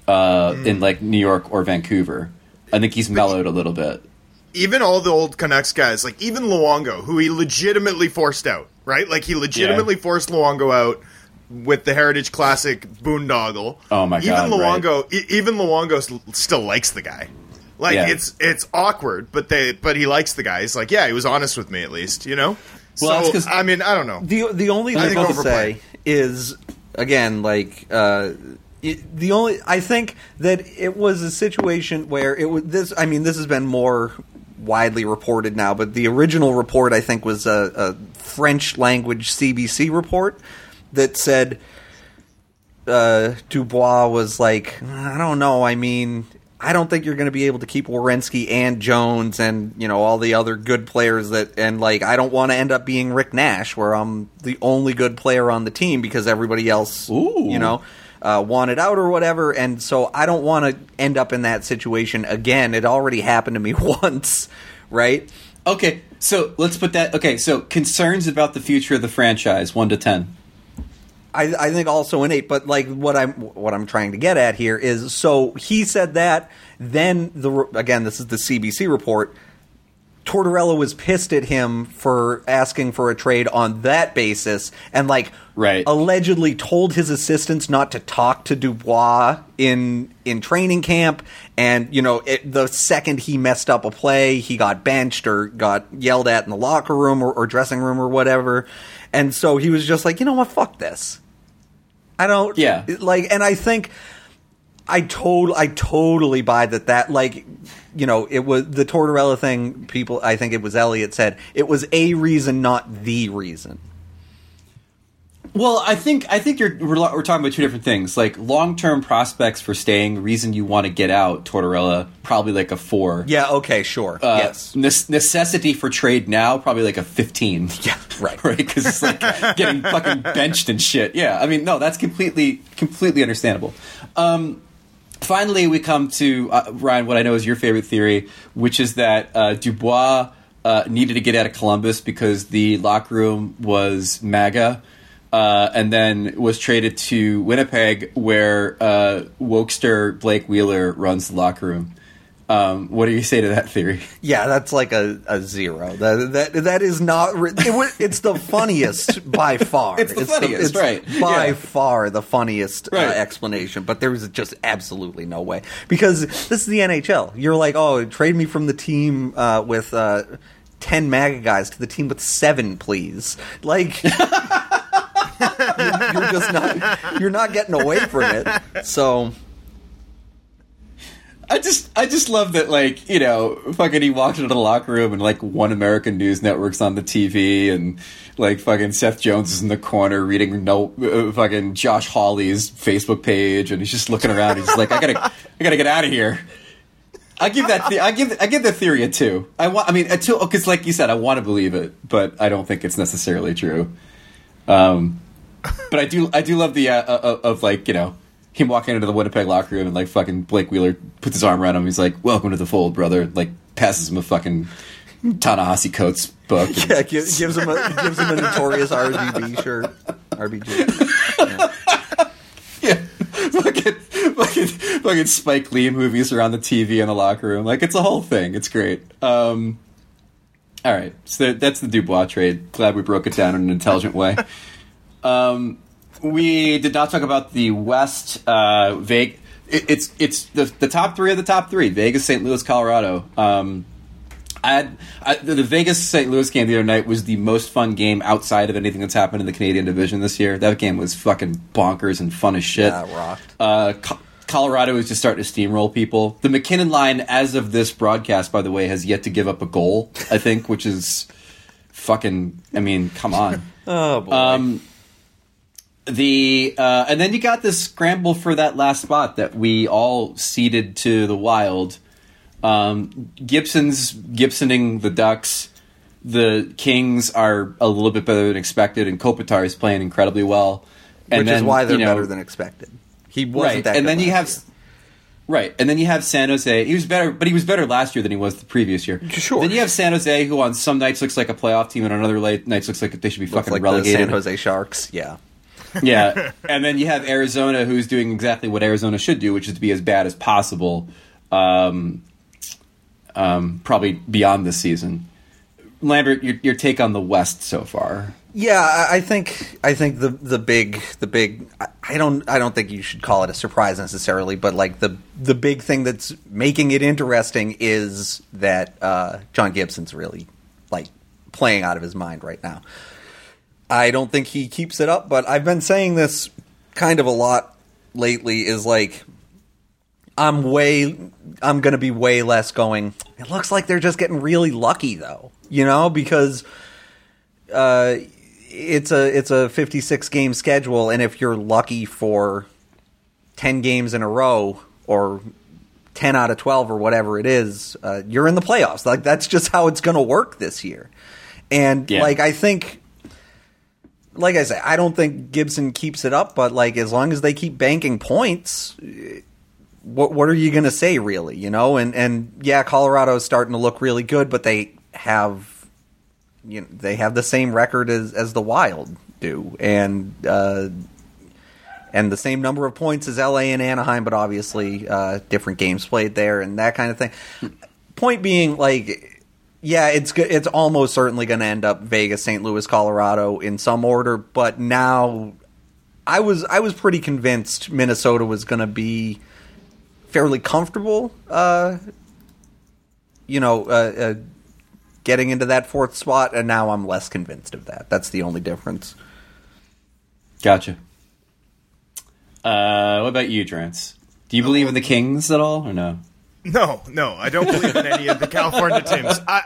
Speaker 2: uh, in like New York or Vancouver. I think he's mellowed a little bit.
Speaker 4: Even all the old Canucks guys, like even Luongo, who he legitimately forced out, right? Like he legitimately
Speaker 2: Yeah.
Speaker 4: forced Luongo out with the Heritage Classic boondoggle.
Speaker 2: Oh my God,
Speaker 4: Even Luongo, e- even Luongo s- still likes the guy. Like
Speaker 2: Yeah.
Speaker 4: it's it's awkward, but they but he likes the guy. He's like, yeah, he was honest with me at least, you know.
Speaker 2: Well, that's
Speaker 4: I mean, I don't know.
Speaker 3: The the only
Speaker 4: I
Speaker 3: thing
Speaker 4: think
Speaker 3: I'll
Speaker 4: overplay.
Speaker 3: say is again like uh, it, the only I think that it was a situation where it was this. I mean, this has been more widely reported now, but the original report I think was a, a French language CBC report that said uh, Dubois was like, I don't know. I mean, I don't think you're going to be able to keep Werenski and Jones and you know all the other good players that and like I don't want to end up being Rick Nash where I'm the only good player on the team because everybody else
Speaker 2: Ooh.
Speaker 3: you know uh, wanted out or whatever and so I don't want to end up in that situation again. It already happened to me [LAUGHS] once, right?
Speaker 2: Okay, so let's put that. Okay, so concerns about the future of the franchise, one to ten.
Speaker 3: I, I think also an eight, but like what I'm what I'm trying to get at here is so he said that then the again this is the CBC report. Tortorella was pissed at him for asking for a trade on that basis, and like
Speaker 2: Right.
Speaker 3: allegedly told his assistants not to talk to Dubois in in training camp. And you know, it, the second he messed up a play, he got benched or got yelled at in the locker room or, or dressing room or whatever. And so he was just like, you know what, fuck this. I don't
Speaker 2: Yeah.
Speaker 3: like and I think I total I totally buy that that like you know it was the Tortorella thing people I think it was Elliot said it was a reason not the reason.
Speaker 2: Well, I think I think you're we're, we're talking about two different things. Like long term prospects for staying, reason you want to get out. Tortorella probably like a four.
Speaker 3: Yeah, okay, sure.
Speaker 2: Uh,
Speaker 3: yes.
Speaker 2: ne- necessity for trade now probably like a fifteen. [LAUGHS]
Speaker 3: Yeah, right. [LAUGHS]
Speaker 2: right. Because it's like getting fucking benched and shit. Yeah, I mean, no, that's completely completely understandable. Um, finally, we come to uh, Ryan. What I know is your favorite theory, which is that uh, Dubois uh, needed to get out of Columbus because the locker room was MAGA. Uh, and then was traded to Winnipeg, where uh, wokester Blake Wheeler runs the locker room. Um, what do you say to that theory? [LAUGHS]
Speaker 3: Yeah, that's like a, a zero. That that that is not. It, it's the funniest by [LAUGHS] far.
Speaker 2: It's the funniest, right.
Speaker 3: By
Speaker 2: Yeah.
Speaker 3: far the funniest uh, explanation. But there is just absolutely no way because this is the NHL. You're like, oh, trade me from the team uh, with uh, ten MAGA guys to the team with seven, please. Like. [LAUGHS] you're, you're just not. You're not getting away from it. So
Speaker 2: I just, I just love that, like, you know, fucking he walked into the locker room and like one American news network's on the TV and like fucking Seth Jones is in the corner reading no, uh, fucking Josh Hawley's Facebook page and he's just looking around. He's like, I gotta, I gotta get out of here. I give that, the- I give, I give the theory a two. I want, I mean, a two, because like you said, I want to believe it, but I don't think it's necessarily true. Um, but I do, I do love the uh, uh, of like you know him walking into the Winnipeg locker room and like fucking Blake Wheeler puts his arm around him. He's like, "Welcome to the fold, brother." Like passes him a fucking Ta-Nehisi Coates book. and- [LAUGHS]
Speaker 3: yeah, gives, gives him a gives him a notorious RGB shirt. RBG. [LAUGHS]
Speaker 2: yeah, fucking, fucking, fucking Spike Lee movies are on the TV in the locker room. Like it's a whole thing. It's great. Um, all right, so that's the Dubois trade. Glad we broke it down in an intelligent way. Um, we did not talk about the West. Uh, Vegas. It, it's it's the the top three of the top three: Vegas, St. Louis, Colorado. Um, I had I, the, Vegas St. Louis game the other night was the most fun game outside of anything that's happened in the Canadian division this year. That game was fucking bonkers and fun as shit.
Speaker 3: Yeah, rocked.
Speaker 2: Uh, Co- Colorado is just starting to steamroll people. The MacKinnon line, as of this broadcast, by the way, has yet to give up a goal. I think, which is fucking. I mean, come on. [LAUGHS]
Speaker 3: Oh boy.
Speaker 2: Um, the uh, and then you got this scramble for that last spot that we all ceded to the Wild. Um, Gibson's Gibsoning the Ducks. The Kings are a little bit better than expected, and Kopitar is playing incredibly well. And
Speaker 3: Which is
Speaker 2: then,
Speaker 3: why they're
Speaker 2: you know,
Speaker 3: better than expected. He wasn't
Speaker 2: right.
Speaker 3: that
Speaker 2: and
Speaker 3: good
Speaker 2: then you have
Speaker 3: year.
Speaker 2: right, and then you have San Jose. He was better, but he was better last year than he was the previous year.
Speaker 3: Sure.
Speaker 2: Then you have San Jose, who on some nights looks like a playoff team, and on other nights looks like they should be
Speaker 3: Looks
Speaker 2: fucking
Speaker 3: like
Speaker 2: relegated.
Speaker 3: the San Jose Sharks. Yeah. [LAUGHS]
Speaker 2: yeah, and then you have Arizona, who's doing exactly what Arizona should do, which is to be as bad as possible. Um, um, probably beyond this season. Lambert, your, your take on the West so far?
Speaker 3: Yeah, I think I think the the big the big I don't I don't think you should call it a surprise necessarily, but like the the big thing that's making it interesting is that uh, John Gibson's really like playing out of his mind right now. I don't think he keeps it up, but I've been saying this kind of a lot lately. Is like I'm way I'm going to be way less going. It looks like they're just getting really lucky though, you know, because uh, it's a it's a 56 game schedule, and if you're lucky for 10 games in a row or 10 out of 12 or whatever it is, uh, you're in the playoffs. Like that's just how it's going to work this year. And
Speaker 2: Yeah.
Speaker 3: like I think like I say, I don't think Gibson keeps it up, but like as long as they keep banking points, what what are you going to say really, you know? And and yeah, Colorado's starting to look really good, but they have you know, they have the same record as as the Wild do, and uh, and the same number of points as LA and Anaheim, but obviously uh, different games played there and that kind of thing. Point being, like. Yeah, it's it's almost certainly going to end up Vegas, St. Louis, Colorado in some order. But now, I was I was pretty convinced Minnesota was going to be fairly comfortable. Uh, you know, uh, uh, getting into that fourth spot, and now I'm less convinced of that. That's the only difference.
Speaker 2: Gotcha. Uh, what about you, Drance? Do you believe in the Kings at all, or no?
Speaker 4: No, no, I don't believe in any of the California teams. I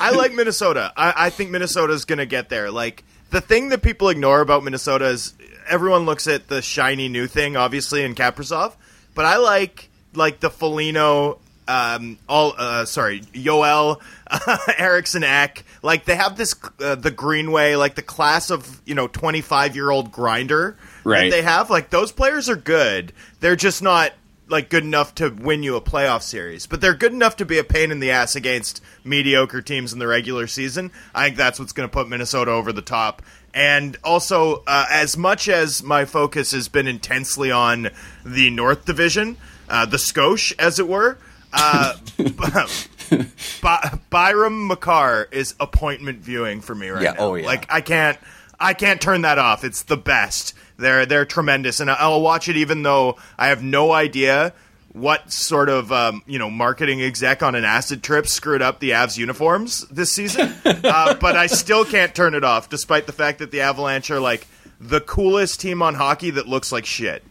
Speaker 4: I like Minnesota. I, I think Minnesota's going to get there. Like the thing that people ignore about Minnesota is everyone looks at the shiny new thing, obviously, in Kaprizov, but I like like the Foligno, um, all uh, sorry, Yoel, [LAUGHS] Eriksson, Ek. Like they have this uh, the Greenway, like the class of you know twenty five year old grinder
Speaker 2: Right.
Speaker 4: that they have. Like those players are good. They're just not like good enough to win you a playoff series, but they're good enough to be a pain in the ass against mediocre teams in the regular season. I think that's what's going to put Minnesota over the top. And also, uh, as much as my focus has been intensely on the North Division, uh, the Scotia, as it were, uh, [LAUGHS] By- Byram Makar is appointment viewing for me right
Speaker 3: Yeah,
Speaker 4: now.
Speaker 3: oh, yeah.
Speaker 4: Like I can't, I can't turn that off. It's the best. They're they're tremendous, and I'll watch it even though I have no idea what sort of um, you know marketing exec on an acid trip screwed up the Avs uniforms this season. [LAUGHS] uh, but I still can't turn it off, despite the fact that the Avalanche are like the coolest team on hockey that looks like shit.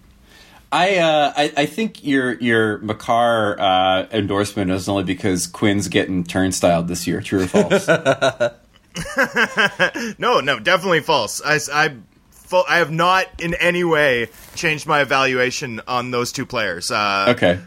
Speaker 2: I, uh, I I think your your Makar uh, endorsement is only because Quinn's getting turnstile this year. True or false? [LAUGHS]
Speaker 4: No, no, definitely false. I, I, fu- I have not in any way changed my evaluation on those two players. Uh,
Speaker 2: okay.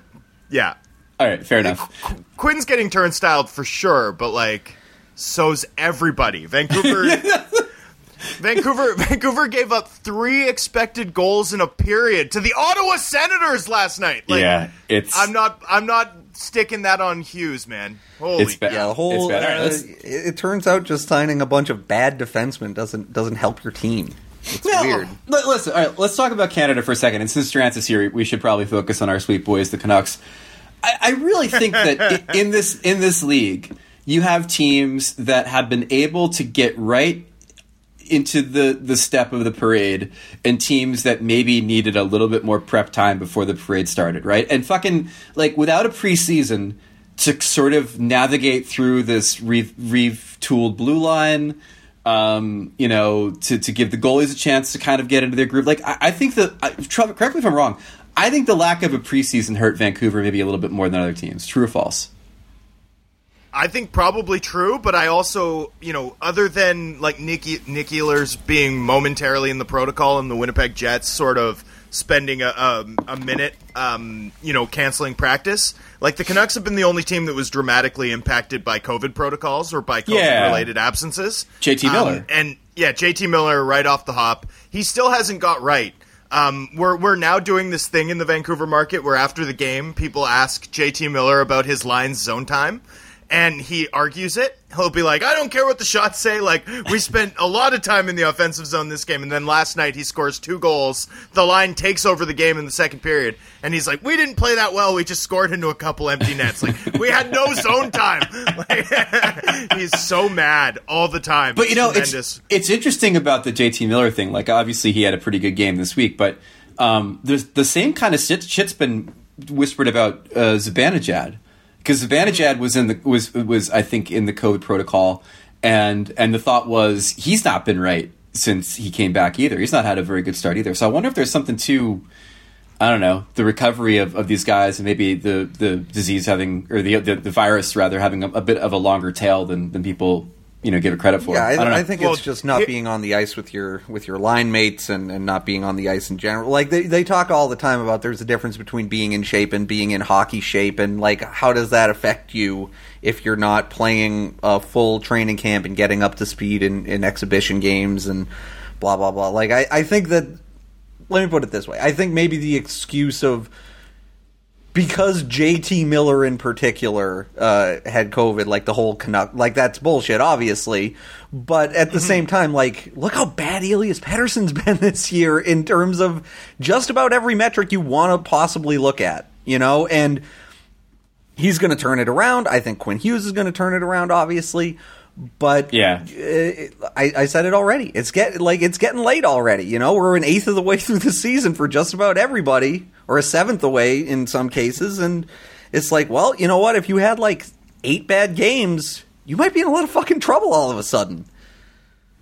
Speaker 4: Yeah.
Speaker 2: All right. Fair enough.
Speaker 4: Quinn's getting turnstiled for sure, but like, so's everybody. Vancouver. [LAUGHS] [LAUGHS] Vancouver Vancouver gave up three expected goals in a period to the Ottawa Senators last night. Like,
Speaker 2: yeah. It's
Speaker 4: I'm not I'm not sticking that on Hughes, man. Holy
Speaker 2: It's bad.
Speaker 3: Yeah, the whole.
Speaker 2: It's bad.
Speaker 3: Uh, it, it turns out just signing a bunch of bad defensemen doesn't doesn't help your team. It's
Speaker 2: No,
Speaker 3: weird.
Speaker 2: li- Listen, all right, let's talk about Canada for a second. And since Drance is here, we should probably focus on our sweet boys, the Canucks. I, I really think that [LAUGHS] in this in this league, you have teams that have been able to get right into the the step of the parade, and teams that maybe needed a little bit more prep time before the parade started, right? And fucking like without a preseason to sort of navigate through this re- retooled blue line um, you know, to, to give the goalies a chance to kind of get into their groove. Like, I, I think that, I, correct me if I'm wrong, I think the lack of a preseason hurt Vancouver maybe a little bit more than other teams. True or false?
Speaker 4: I think probably true, but I also, you know, other than like Nick Nick Ehlers being momentarily in the protocol and the Winnipeg Jets sort of spending a, a, a minute, um, you know, canceling practice, like the Canucks have been the only team that was dramatically impacted by COVID protocols or by COVID
Speaker 2: Yeah.
Speaker 4: related absences.
Speaker 2: JT
Speaker 4: Um,
Speaker 2: Miller.
Speaker 4: and yeah, JT Miller right off the hop. He still hasn't got right. Um, we're we're now doing this thing in the Vancouver market where after the game, people ask JT Miller about his lines zone time, and he argues it. He'll be like, "I don't care what the shots say. Like we spent a lot of time in the offensive zone this game, and then last night he scores two goals. The line takes over the game in the second period, and he's like, "We didn't play that well. We just scored into a couple empty nets. Like we had no zone time." [LAUGHS] Like, [LAUGHS] he's so mad all the time.
Speaker 2: But you know,
Speaker 4: Tremendous.
Speaker 2: it's it's interesting about the JT Miller thing. Like, obviously, he had a pretty good game this week, but um, there's the same kind of shit, shit's been whispered about uh, Zibanejad because Zibanejad was in the was was I think in the COVID protocol, and and the thought was he's not been right since he came back either. He's not had a very good start either. So I wonder if there's something to I don't know the recovery of, of these guys and maybe the, the disease having or the, the the virus rather having a, a bit of a longer tail than, than people you know give it credit for.
Speaker 3: Yeah, I,
Speaker 2: don't know.
Speaker 3: I think
Speaker 4: Well,
Speaker 3: it's just not
Speaker 4: it-
Speaker 3: being on the ice with your with your line mates and, and not being on the ice in general. Like they, they talk all the time about there's a difference between being in shape and being in hockey shape, and like how does that affect you if you're not playing a full training camp and getting up to speed in, in exhibition games and blah blah blah. Like I, I think that let me put it this way: I think maybe the excuse of because JT Miller in particular uh, had COVID, like the whole Canuck, like that's bullshit, obviously. But at the same time, like, look how bad Elias Pettersson's [LAUGHS] been this year in terms of just about every metric you want to possibly look at, you know? And he's going to turn it around. I think Quinn Hughes is going to turn it around, obviously. But
Speaker 2: Yeah.
Speaker 3: uh, I, I said it already. It's get like it's getting late already. You know, we're an eighth of the way [LAUGHS] through the season for just about everybody, or a seventh away in some cases, and it's like, well, you know what? If you had like eight bad games, you might be in a lot of fucking trouble all of a sudden.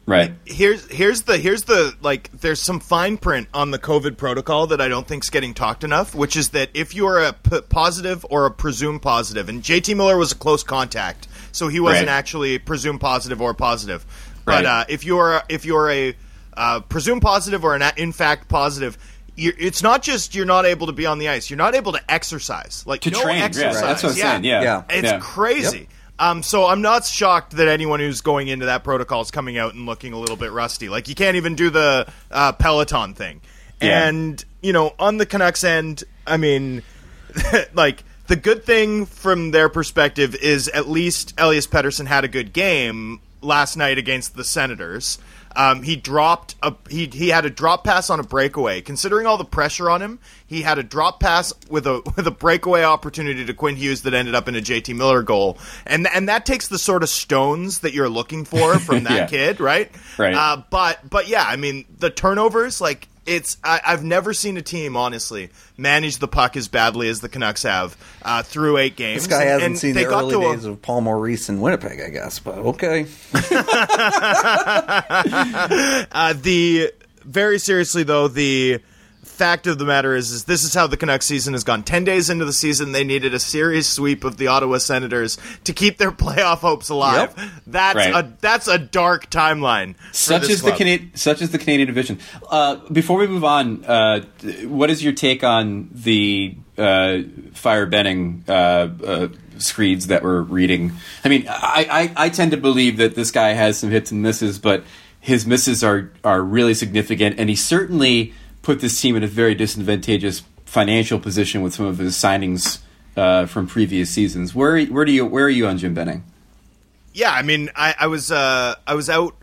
Speaker 2: Right.
Speaker 4: here's here's the here's the like there's some fine print on the COVID protocol that I don't think's getting talked enough, which is that if you are a p- positive or a presumed positive, and JT Miller was a close contact, so he wasn't
Speaker 2: Right.
Speaker 4: actually presumed positive or positive.
Speaker 2: Right.
Speaker 4: But uh, if you're if you're a uh, presumed positive or an in fact positive. You're, it's not just you're not able to be on the ice. You're not able to exercise. Like
Speaker 2: To
Speaker 4: no
Speaker 2: train. Yeah,
Speaker 4: exercise.
Speaker 2: that's what I'm saying. Yeah.
Speaker 3: Yeah.
Speaker 4: It's
Speaker 2: Yeah.
Speaker 4: crazy. Um, so I'm not shocked that anyone who's going into that protocol is coming out and looking a little bit rusty. Like you can't even do the uh, Peloton thing.
Speaker 2: Yeah.
Speaker 4: And you know, on the Canucks end, I mean, [LAUGHS] like the good thing from their perspective is at least Elias Pettersson had a good game last night against the Senators. Um, he dropped a he he had a drop pass on a breakaway. Considering all the pressure on him, he had a drop pass with a with a breakaway opportunity to Quinn Hughes that ended up in a JT Miller goal, and and that takes the sort of stones that you're looking for from [LAUGHS] that
Speaker 2: Yeah.
Speaker 4: kid, right?
Speaker 2: Right.
Speaker 4: Uh, but but yeah, I mean the turnovers, like it's I, I've never seen a team honestly manage the puck as badly as the Canucks have uh, through eight games.
Speaker 3: This guy hasn't
Speaker 4: And
Speaker 3: seen
Speaker 4: they
Speaker 3: the
Speaker 4: got
Speaker 3: early
Speaker 4: to a-
Speaker 3: days of Paul Maurice in Winnipeg, I guess, but okay. [LAUGHS]
Speaker 4: Uh, the very seriously though, the fact of the matter is, is this is how the Canucks season has gone. Ten days into the season, they needed a serious sweep of the Ottawa Senators to keep their [LAUGHS] playoff hopes alive.
Speaker 3: Yep.
Speaker 4: That's
Speaker 2: Right.
Speaker 4: a that's a dark timeline.
Speaker 2: Such is the
Speaker 4: club.
Speaker 2: Canadian, such is the Canadian division. Uh, before we move on, uh, what is your take on the uh, Fire Benning uh, uh, screeds that we're reading? I mean, I, I, I tend to believe that this guy has some hits and misses, but his misses are are really significant, and he certainly put this team in a very disadvantageous financial position with some of his signings uh, from previous seasons. Where where do you where are you on Jim Benning?
Speaker 4: Yeah, I mean, I, I was uh, I was out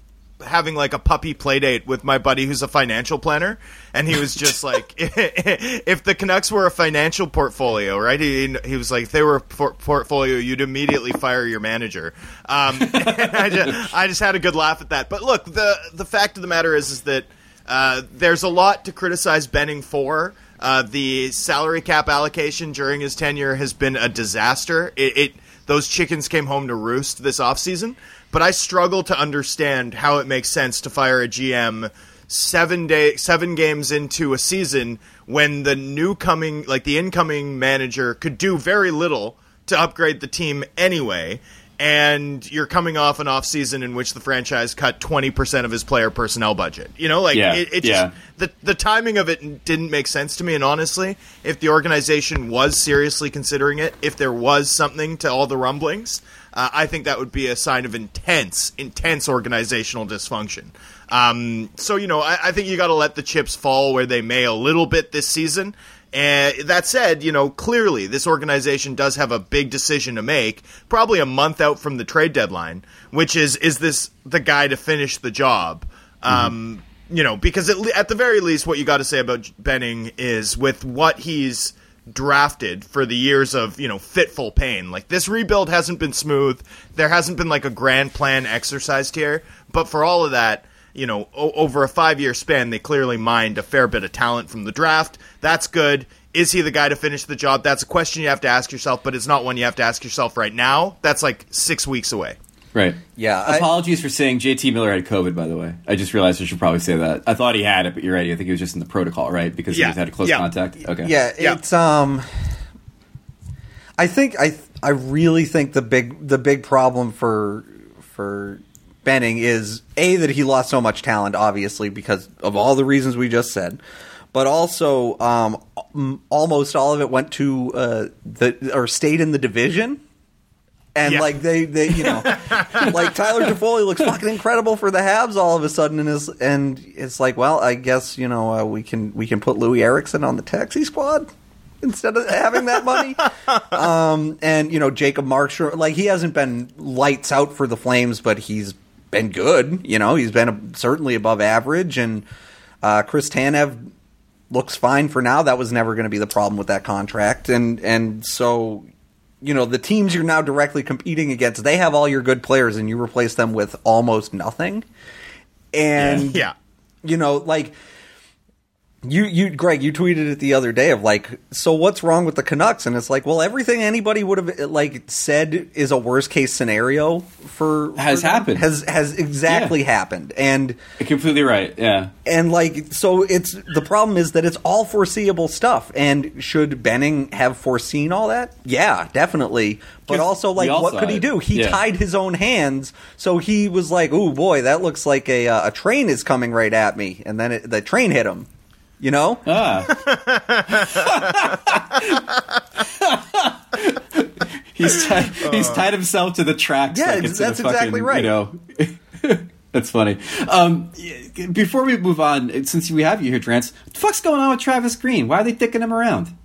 Speaker 4: having like a puppy play date with my buddy who's a financial planner, and he was just [LAUGHS] like, [LAUGHS] if the Canucks were a financial portfolio, right? He, he was like, if they were a por- portfolio, you'd immediately fire your manager. Um, [LAUGHS] I just, I just had a good laugh at that. But look, the the fact of the matter is, is that uh, there's a lot to criticize Benning for. Uh, the salary cap allocation during his tenure has been a disaster. It, it those chickens came home to roost this offseason, but I struggle to understand how it makes sense to fire a GM seven day seven games into a season when the new coming like the incoming manager could do very little to upgrade the team anyway and you're coming off an off season in which the franchise cut 20% of his player personnel budget. You know like
Speaker 2: Yeah,
Speaker 4: it, it just
Speaker 2: yeah.
Speaker 4: the the timing of it didn't make sense to me. And honestly if the organization was seriously considering it if there was something to all the rumblings uh, i think that would be a sign of intense intense organizational dysfunction. Um, so you know i, I think you got to let the chips fall where they may a little bit this season and that said, you know, clearly this organization does have a big decision to make, probably a month out from the trade deadline, which is is this the guy to finish the job? Um, you know, because at, at the very least, what you got to say about Benning is with what he's drafted for the years of you know fitful pain. Like this rebuild hasn't been smooth. There hasn't been like a grand plan exercised here, but for all of that you know, o- over a five year span, they clearly mined a fair bit of talent from the draft. That's good. Is he the guy to finish the job? That's a question you have to ask yourself, but it's not one you have to ask yourself right now. That's like six weeks away.
Speaker 2: Right.
Speaker 3: Yeah, I-
Speaker 2: Apologies for saying JT Miller had COVID, by the way. I just realized I should probably say that. I thought he had it, but you're right. I think he was just in the protocol, right? Because
Speaker 4: Yeah.
Speaker 2: he had a close
Speaker 4: Yeah.
Speaker 2: contact. Okay.
Speaker 3: Yeah,
Speaker 4: Yeah.
Speaker 3: it's um. I think I I really think the big the big problem for for Benning is a that he lost so much talent, obviously because of all the reasons we just said, but also um almost all of it went to uh the or stayed in the division. And
Speaker 4: Yeah.
Speaker 3: like they, they, you know, [LAUGHS] like Tyler Toffoli looks fucking incredible for the Habs all of a sudden, and is and it's like, well, I guess you know uh, we can we can put Loui Eriksson on the taxi squad instead of having that money. [LAUGHS] um, and you know Jacob Markstrom, like he hasn't been lights out for the Flames, but he's been good. You know, he's been a, certainly above average, and uh, Chris Tanev looks fine for now. That was never going to be the problem with that contract, and and so you know the teams you're now directly competing against, they have all your good players, and you replace them with almost nothing. And
Speaker 4: Yeah.
Speaker 3: you know, like You, you, Greg, you tweeted it the other day of like, so what's wrong with the Canucks? And it's like, well, everything anybody would have like said is a worst case scenario for
Speaker 2: Has
Speaker 3: for
Speaker 2: happened.
Speaker 3: has has exactly
Speaker 2: Yeah.
Speaker 3: happened, and
Speaker 2: Completely right. Yeah.
Speaker 3: and like so it's the problem is that it's all foreseeable stuff. And should Benning have foreseen all that? Yeah, definitely. But also, like, what could he do? He
Speaker 2: Yeah.
Speaker 3: tied his own hands, so he was like, "Oh boy, that looks like a uh, a train is coming right at me," and then it, the train hit him. You know?
Speaker 2: Ah. [LAUGHS] he's tied, he's tied himself to the tracks.
Speaker 3: Yeah,
Speaker 2: like
Speaker 3: ex-
Speaker 2: it's in a
Speaker 3: that's exactly right.
Speaker 2: You know, [LAUGHS] that's funny. Um, before we move on, since we have you here, Drance, what the fuck's going on with Travis Green? Why are they dicking him around?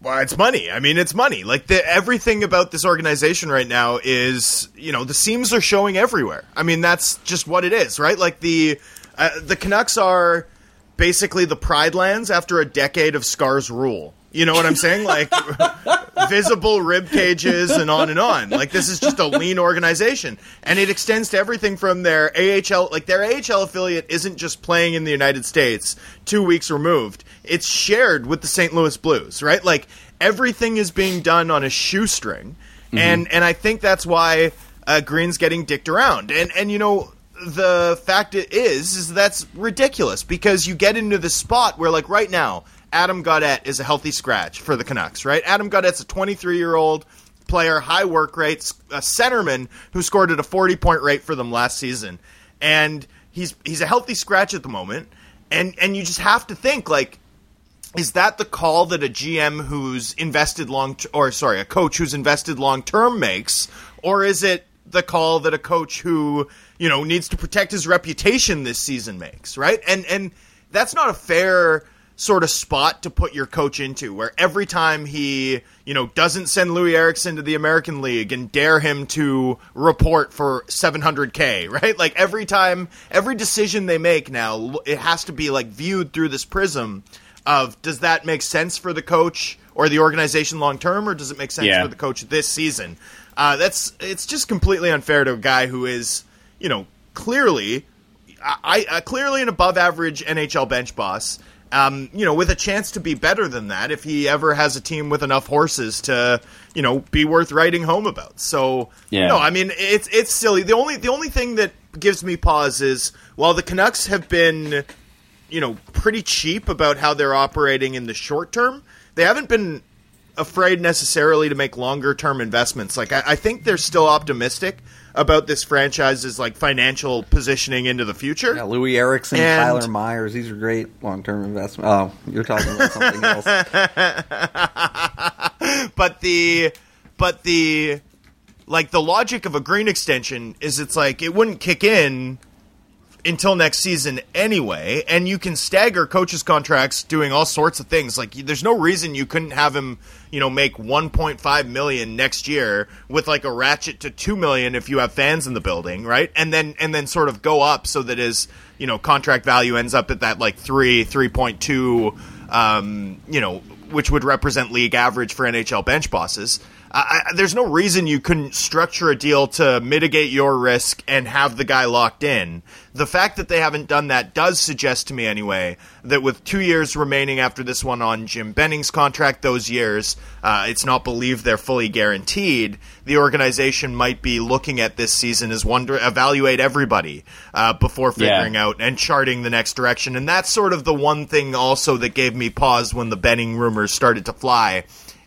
Speaker 4: Well, it's money. I mean, it's money. Like the, everything about this organization right now is, you know, the seams are showing everywhere. I mean, that's just what it is, right? Like the uh, the Canucks are basically the Pride Lands after a decade of Scars rule. You know what I'm saying? Like [LAUGHS] visible rib cages and on and on. Like this is just a lean organization, and it extends to everything from their AHL. Like their AHL affiliate isn't just playing in the United States, two weeks removed. It's shared with the St. Louis Blues, right? Like everything is being done on a shoestring, and and I think that's why uh, Green's getting dicked around. And and you know the fact it is is that's ridiculous because you get into the spot where like right now Adam Gaudette is a healthy scratch for the Canucks, right? Adam Gaudette's a 23 year old player, high work rates, a centerman who scored at a 40 point rate for them last season, and he's he's a healthy scratch at the moment, and and you just have to think like is that the call that a GM who's invested long t- or sorry, a coach who's invested long term makes? Or is it the call that a coach who, you know, needs to protect his reputation this season makes, right? And and that's not a fair sort of spot to put your coach into where every time he, you know, doesn't send Loui Eriksson to the American League and dare him to report for 700k, [LAUGHS] right? Like every time every decision they make now it has to be like viewed through this prism of does that make sense for the coach or the organization long term, or does it make sense
Speaker 2: Yeah.
Speaker 4: for the coach this season? Uh, that's it's just completely unfair to a guy who is, you know, clearly, I, I clearly an above average NHL bench boss. Um, you know, with a chance to be better than that if he ever has a team with enough horses to, you know, be worth writing home about. So,
Speaker 2: Yeah.
Speaker 4: no, I mean it's it's silly. The only the only thing that gives me pause is while the Canucks have been you know, pretty cheap about how they're operating in the short term. They haven't been afraid necessarily to make longer term investments. Like I, I think they're still optimistic about this franchise's like financial positioning into the future.
Speaker 3: Yeah, Loui Eriksson,
Speaker 4: And-
Speaker 3: Tyler Myers, these are great long term investments. Oh, you're talking about something else. [LAUGHS]
Speaker 4: but the but the like the logic of a green extension is it's like it wouldn't kick in until next season anyway and you can stagger coaches contracts doing all sorts of things. Like there's no reason you couldn't have him you know make 1.5 million next year with like a ratchet to 2 million if you have fans in the building right? And then and then sort of go up so that his you know contract value ends up at that like 3 3.2 um you know which would represent league average for NHL bench bosses I, I, there's no reason you couldn't structure a deal to mitigate your risk and have the guy locked in. The fact that they haven't done that does suggest to me, anyway, that with two years remaining after this one on Jim Benning's contract, those years, uh, it's not believed they're fully guaranteed. The organization might be looking at this season as one to evaluate everybody uh, before
Speaker 2: Yeah.
Speaker 4: figuring out and charting the next direction. And that's sort of the one thing also that gave me pause when the Benning rumors started to fly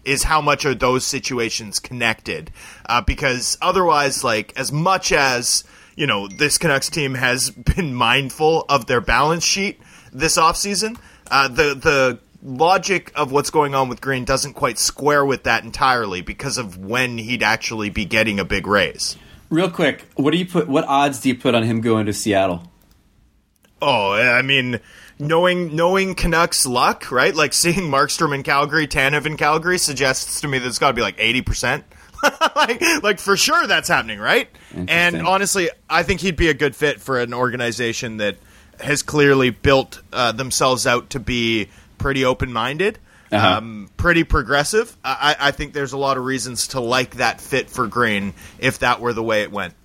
Speaker 4: is how much are those situations connected? Uh, because otherwise, like as much as you know, this Canucks team has [LAUGHS] been mindful of their balance sheet this offseason, uh, the the logic of what's going on with Green doesn't quite square with that entirely because of when he'd actually be getting a big raise.
Speaker 2: Real quick, what do you put? What odds do you put on him going to Seattle?
Speaker 4: Oh, I mean, knowing knowing Canucks luck, right? Like seeing Markstrom in Calgary, Tanev in Calgary suggests to me that it's got to be like eighty percent. [LAUGHS] like, like for sure that's happening, right? And honestly, I think he'd be a good fit for an organization that has clearly built uh, themselves out to be pretty open minded.
Speaker 2: Uh-huh.
Speaker 4: Um, pretty progressive. I, I I think there's a lot of reasons to like that fit for Green if that were the way it went.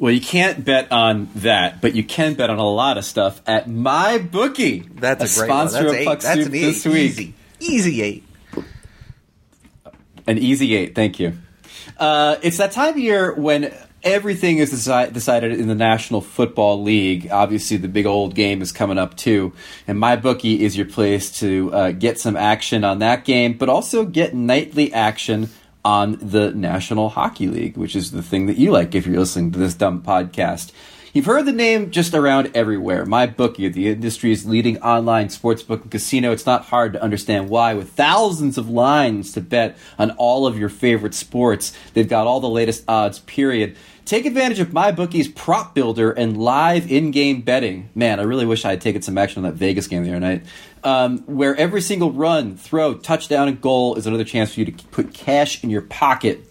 Speaker 2: Well, you can't bet on that, but you can bet on a lot of stuff at my bookie.
Speaker 3: That's a, great one.
Speaker 2: sponsor
Speaker 3: That's
Speaker 2: of. Puck
Speaker 3: That's
Speaker 2: Soup
Speaker 3: an
Speaker 2: this week.
Speaker 3: Easy, easy eight.
Speaker 2: An easy eight, thank you. Uh, it's that time of year when everything is deci- decided in the National Football League. Obviously, the big old game is coming up too, and my bookie is your place to uh, get some action on that game, but also get nightly action on the National Hockey League, which is the thing that you like if you're listening to this dumb podcast. You've heard the name just around everywhere. My bookie, the industry's leading online sportsbook and casino. It's not hard to understand why. With thousands of lines to bet on all of your favorite sports, they've got all the latest odds. Period. Take advantage of my bookie's prop builder and live in-game betting. Man, I really wish I had taken some action on that Vegas game the other night. Um, where every single run, throw, touchdown, and goal is another chance for you to put cash in your pocket.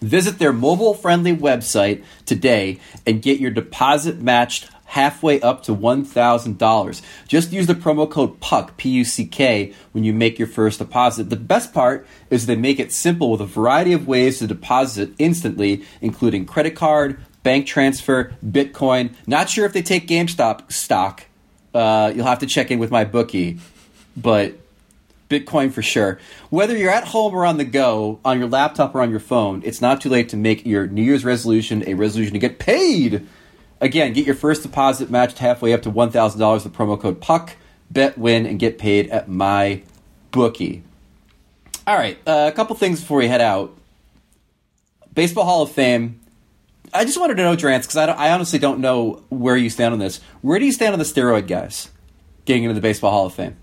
Speaker 2: Visit their mobile friendly website today and get your deposit matched halfway up to $1,000. Just use the promo code PUCK, P U C K, when you make your first deposit. The best part is they make it simple with a variety of ways to deposit instantly, including credit card, bank transfer, Bitcoin. Not sure if they take GameStop stock. Uh, you'll have to check in with my bookie, but Bitcoin for sure. Whether you're at home or on the go, on your laptop or on your phone, it's not too late to make your New Year's resolution a resolution to get paid. Again, get your first deposit matched halfway up to $1,000 with promo code PUCK, bet, win, and get paid at my bookie. All right, uh, a couple things before we head out. Baseball Hall of Fame. I just wanted to know, Drance, because I, I honestly don't know where you stand on this. Where do you stand on the steroid guys getting into the Baseball Hall of Fame?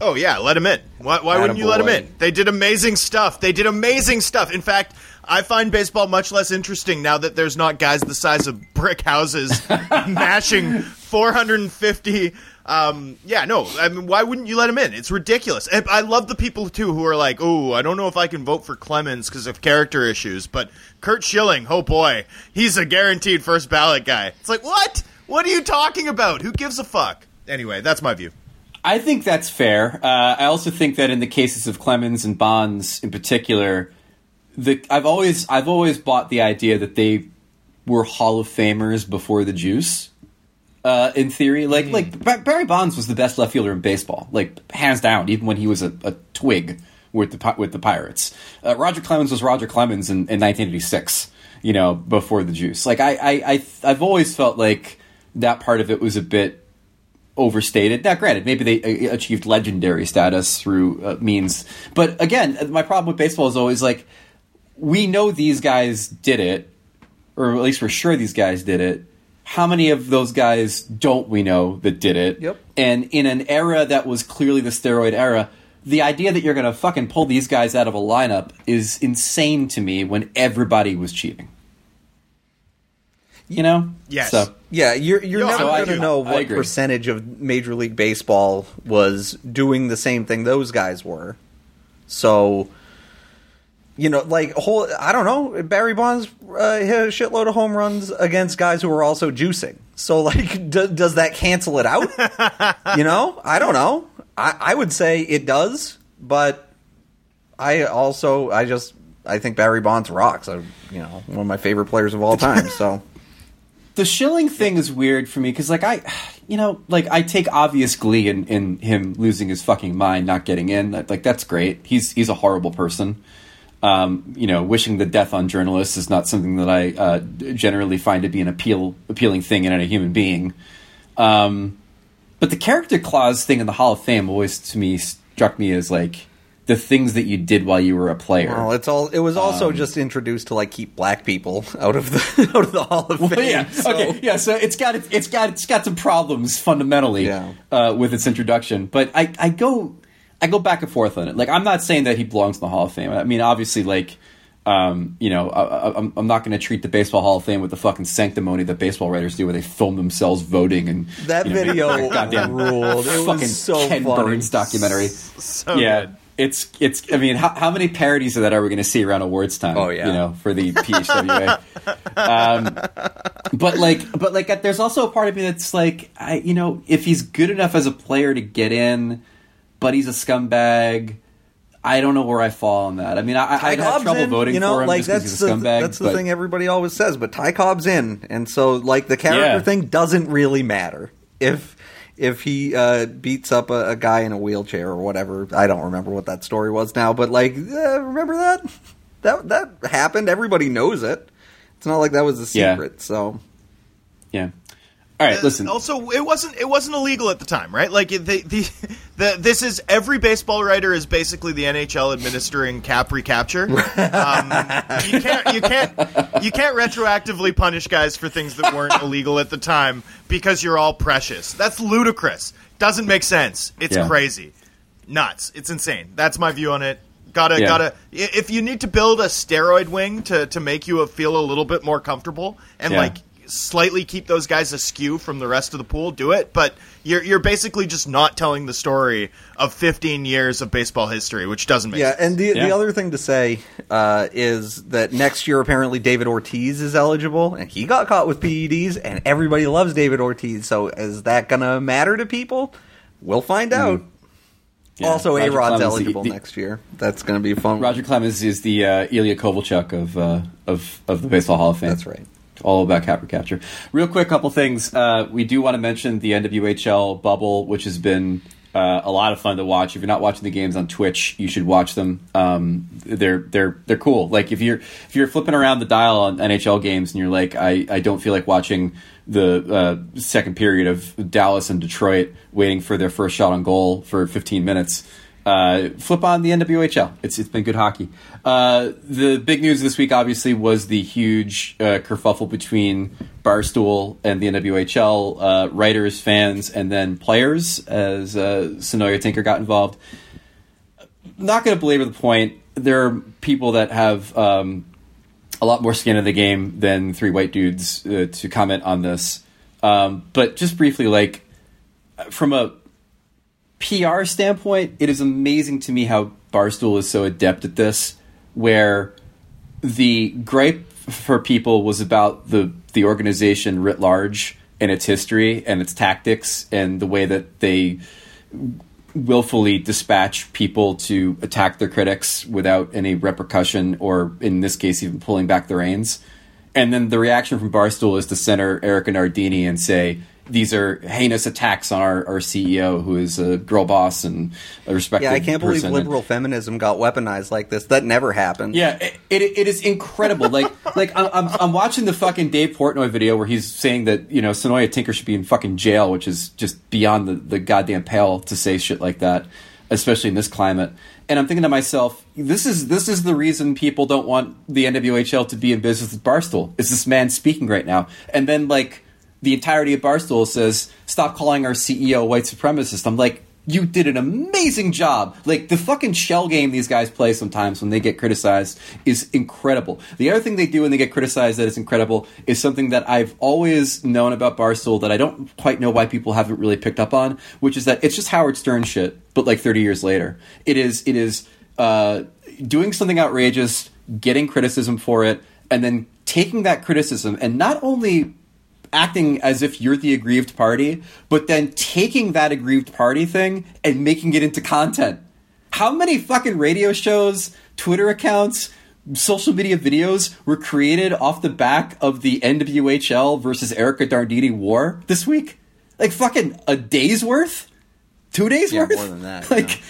Speaker 4: Oh yeah, let him in. Why, why wouldn't you let him in? They did amazing stuff. They did amazing stuff. In fact, I find baseball much less interesting now that there's not guys the size of brick houses [LAUGHS] mashing 450. Um, yeah, no. I mean, why wouldn't you let him in? It's ridiculous. I love the people too who are like, "Oh, I don't know if I can vote for Clemens because of character issues," but Curt Schilling, oh boy, he's a guaranteed first ballot guy. It's like, what? What are you talking about? Who gives a fuck? Anyway, that's my view.
Speaker 2: I think that's fair. Uh, I also think that in the cases of Clemens and Bonds in particular, the I've always I've always bought the idea that they were Hall of Famers before the juice. Uh, in theory, like like Barry Bonds was the best left fielder in baseball, like hands down, even when he was a, a twig with the with the Pirates. Uh, Roger Clemens was Roger Clemens in, in 1986. You know, before the juice. Like I I, I I've always felt like that part of it was a bit overstated. Now, granted, maybe they uh, achieved legendary status through uh, means, but again, my problem with baseball is always like we know these guys did it, or at least we're sure these guys did it. How many of those guys don't we know that did it?
Speaker 3: Yep.
Speaker 2: And in an era that was clearly the steroid era, the idea that you're going to fucking pull these guys out of a lineup is insane to me when everybody was cheating. You know?
Speaker 4: Yes.
Speaker 2: So,
Speaker 3: Yeah, you're you're
Speaker 4: No,
Speaker 3: never
Speaker 2: I
Speaker 3: going to know what percentage of Major League Baseball was doing the same thing those guys were. So, you know, like whole I don't know. Barry Bonds uh, hit a shitload of home runs against guys who were also juicing. So, [LAUGHS] like, d- does that cancel it out? [LAUGHS] you know, I don't know. I, I would say it does, but I also I just I think Barry Bonds rocks. I, you know, one of my favorite players of all time. So. [LAUGHS]
Speaker 2: the Schilling thing is weird for me because like i you know like i take obvious glee in, in him losing his fucking mind not getting in. Like that's great. He's he's a horrible person. Um, you know wishing the death on journalists is not something that i uh, generally find to be an appeal appealing thing in a human being. Um, but the character clause thing in the hall of fame always to me struck me as like the things that you did while you were a player
Speaker 3: Well, it's all. It was
Speaker 2: Um,
Speaker 3: also just introduced to like keep black people [LAUGHS] out of the [LAUGHS] out of the Hall of Fame.
Speaker 2: Well, yeah.
Speaker 3: so-
Speaker 2: Okay. Yeah. So it's got it's got it's got some problems fundamentally
Speaker 3: Yeah.
Speaker 2: uh, with its introduction. But I I go I go back and forth on it. Like I'm not saying that he belongs in the Hall of Fame. I mean, obviously, like. Um, you know, I, I'm not going to treat the Baseball Hall of Fame with the fucking sanctimony that baseball writers do, where they film themselves voting and
Speaker 3: That
Speaker 2: you know,
Speaker 3: video [LAUGHS]
Speaker 2: goddamn
Speaker 3: ruled. It was
Speaker 2: fucking
Speaker 3: so
Speaker 2: Ken
Speaker 3: funny.
Speaker 2: Burns documentary.
Speaker 4: So
Speaker 2: yeah,
Speaker 4: good.
Speaker 2: It's it's. I mean, how, how many parodies of that are we going to see around awards time?
Speaker 3: Oh, yeah.
Speaker 2: you know, for the PHWA. Um, but like but like there's also a part of me that's like i you know if he's good enough as a player to get in but he's a scumbag I don't know where I fall on that. I mean, I,
Speaker 3: Ty
Speaker 2: I'd have trouble
Speaker 3: in,
Speaker 2: voting
Speaker 3: you know,
Speaker 2: for him
Speaker 3: like
Speaker 2: just because
Speaker 3: that's
Speaker 2: he's a
Speaker 3: the,
Speaker 2: scumbag.
Speaker 3: that's the
Speaker 2: but-
Speaker 3: thing everybody always says. But Ty Cobb's in, and so like the character
Speaker 2: Yeah.
Speaker 3: thing doesn't really matter if if he uh, beats up a, a guy in a wheelchair or whatever. I don't remember what that story was now, but like, uh, remember that that that happened. Everybody knows it. It's not like that was a
Speaker 2: Yeah.
Speaker 3: secret. So
Speaker 2: Yeah. All right, listen.
Speaker 4: Also, it wasn't it wasn't illegal at the time, right? Like the the, the this is every baseball writer is basically the NHL administering cap recapture. [LAUGHS] Um, you can't you can't you can't retroactively punish guys for things that weren't [LAUGHS] illegal at the time because you're all precious. That's ludicrous. Doesn't make sense. It's
Speaker 2: Yeah.
Speaker 4: crazy, nuts. It's insane. That's my view on it. Gotta
Speaker 2: Yeah.
Speaker 4: gotta. If you need to build a steroid wing to to make you feel a little bit more comfortable and
Speaker 2: Yeah.
Speaker 4: like slightly keep those guys askew from the rest of the pool, do it. But you're you're basically just not telling the story of 15 years of baseball history, which doesn't make
Speaker 3: yeah,
Speaker 4: sense.
Speaker 3: and the the other thing to say uh, is that next year apparently David Ortiz is eligible, and he got caught with PEDs, and everybody loves David Ortiz. So is that gonna matter to people? We'll find out.
Speaker 2: Yeah.
Speaker 3: Also, A
Speaker 2: Roger
Speaker 3: Rod's eligible
Speaker 2: the- the-
Speaker 3: next year. That's going to be fun.
Speaker 2: Roger Clemens is the uh, Ilya Kovalchuk of uh, of of the Baseball Hall of Fame.
Speaker 3: That's right.
Speaker 2: All about cap recapture. Real quick, couple things. Uh, we do want to mention the NWHL bubble, which has been uh, a lot of fun to watch. If you're not watching the games on Twitch, you should watch them. Um, they're they're they're cool. Like if you're if you're flipping around the dial on NHL games and you're like, I, I don't feel like watching the uh, second period of Dallas and Detroit waiting for their first shot on goal for 15 minutes uh, flip on the NWHL. It's it's been good hockey. Uh, the big news this week, obviously, was the huge uh, kerfuffle between Barstool and the NWHL uh, writers, fans, and then players as uh, Saroya Tinker got involved. Not going to belabor the point. There are people that have um, a lot more skin in the game than three white dudes uh, to comment on this. Um, but just briefly, like from a PR standpoint, it is amazing to me how Barstool is so adept at this, where the gripe for people was about the the organization writ large and its history and its tactics and the way that they willfully dispatch people to attack their critics without any repercussion or in this case even pulling back the reins. And then the reaction from Barstool is to center Erika Nardini and say these are heinous attacks on our, our CEO, who is a girl boss and a respected.
Speaker 3: yeah, I can't believe
Speaker 2: person.
Speaker 3: liberal feminism got weaponized like this. That never happened.
Speaker 2: Yeah, it, it, it is incredible. like [LAUGHS] like I'm, I'm I'm watching the fucking Dave Portnoy video where he's saying that you know Saroya Tinker should be in fucking jail, which is just beyond the the goddamn pale to say shit like that, especially in this climate. And I'm thinking to myself, this is this is the reason people don't want the NWHL to be in business with Barstool. Is this man speaking right now? And then like the entirety of Barstool says, "Stop calling our CEO white supremacist." I'm like, you did an amazing job. Like the fucking shell game these guys play sometimes when they get criticized is incredible. The other thing they do when they get criticized that is incredible is something that I've always known about Barstool that I don't quite know why people haven't really picked up on, which is that it's just Howard Stern shit, but like 30 years later. It is it is uh, doing something outrageous, getting criticism for it, and then taking that criticism and not only acting as if you're the aggrieved party, but then taking that aggrieved party thing and making it into content. How many fucking radio shows, Twitter accounts, social media videos were created off the back of the NWHL versus Erika Nardini war this week? Like fucking a day's worth? Two days
Speaker 3: Yeah,
Speaker 2: worth?
Speaker 3: more than that, [LAUGHS]
Speaker 2: Like
Speaker 3: yeah.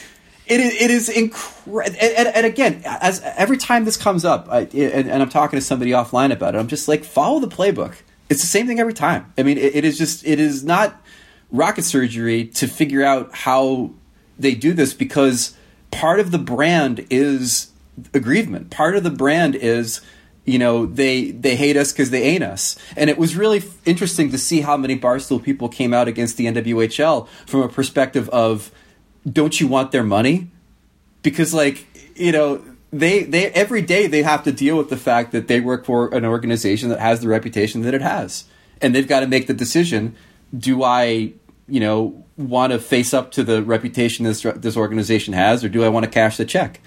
Speaker 2: it is, it is incredible. And, and, and again, as every time this comes up, I, and, and I'm talking to somebody offline about it, I'm just like, follow the playbook. It's the same thing every time. I mean, it, it is just, it is not rocket surgery to figure out how they do this because part of the brand is aggrievement. Part of the brand is you know they they hate us because they ain't us and it was really f- interesting to see how many barstool people came out against the nwhl from a perspective of don't you want their money because like you know they they every day they have to deal with the fact that they work for an organization that has the reputation that it has. And they've got to make the decision do i you know want to face up to the reputation this this organization has or do i want to cash the check?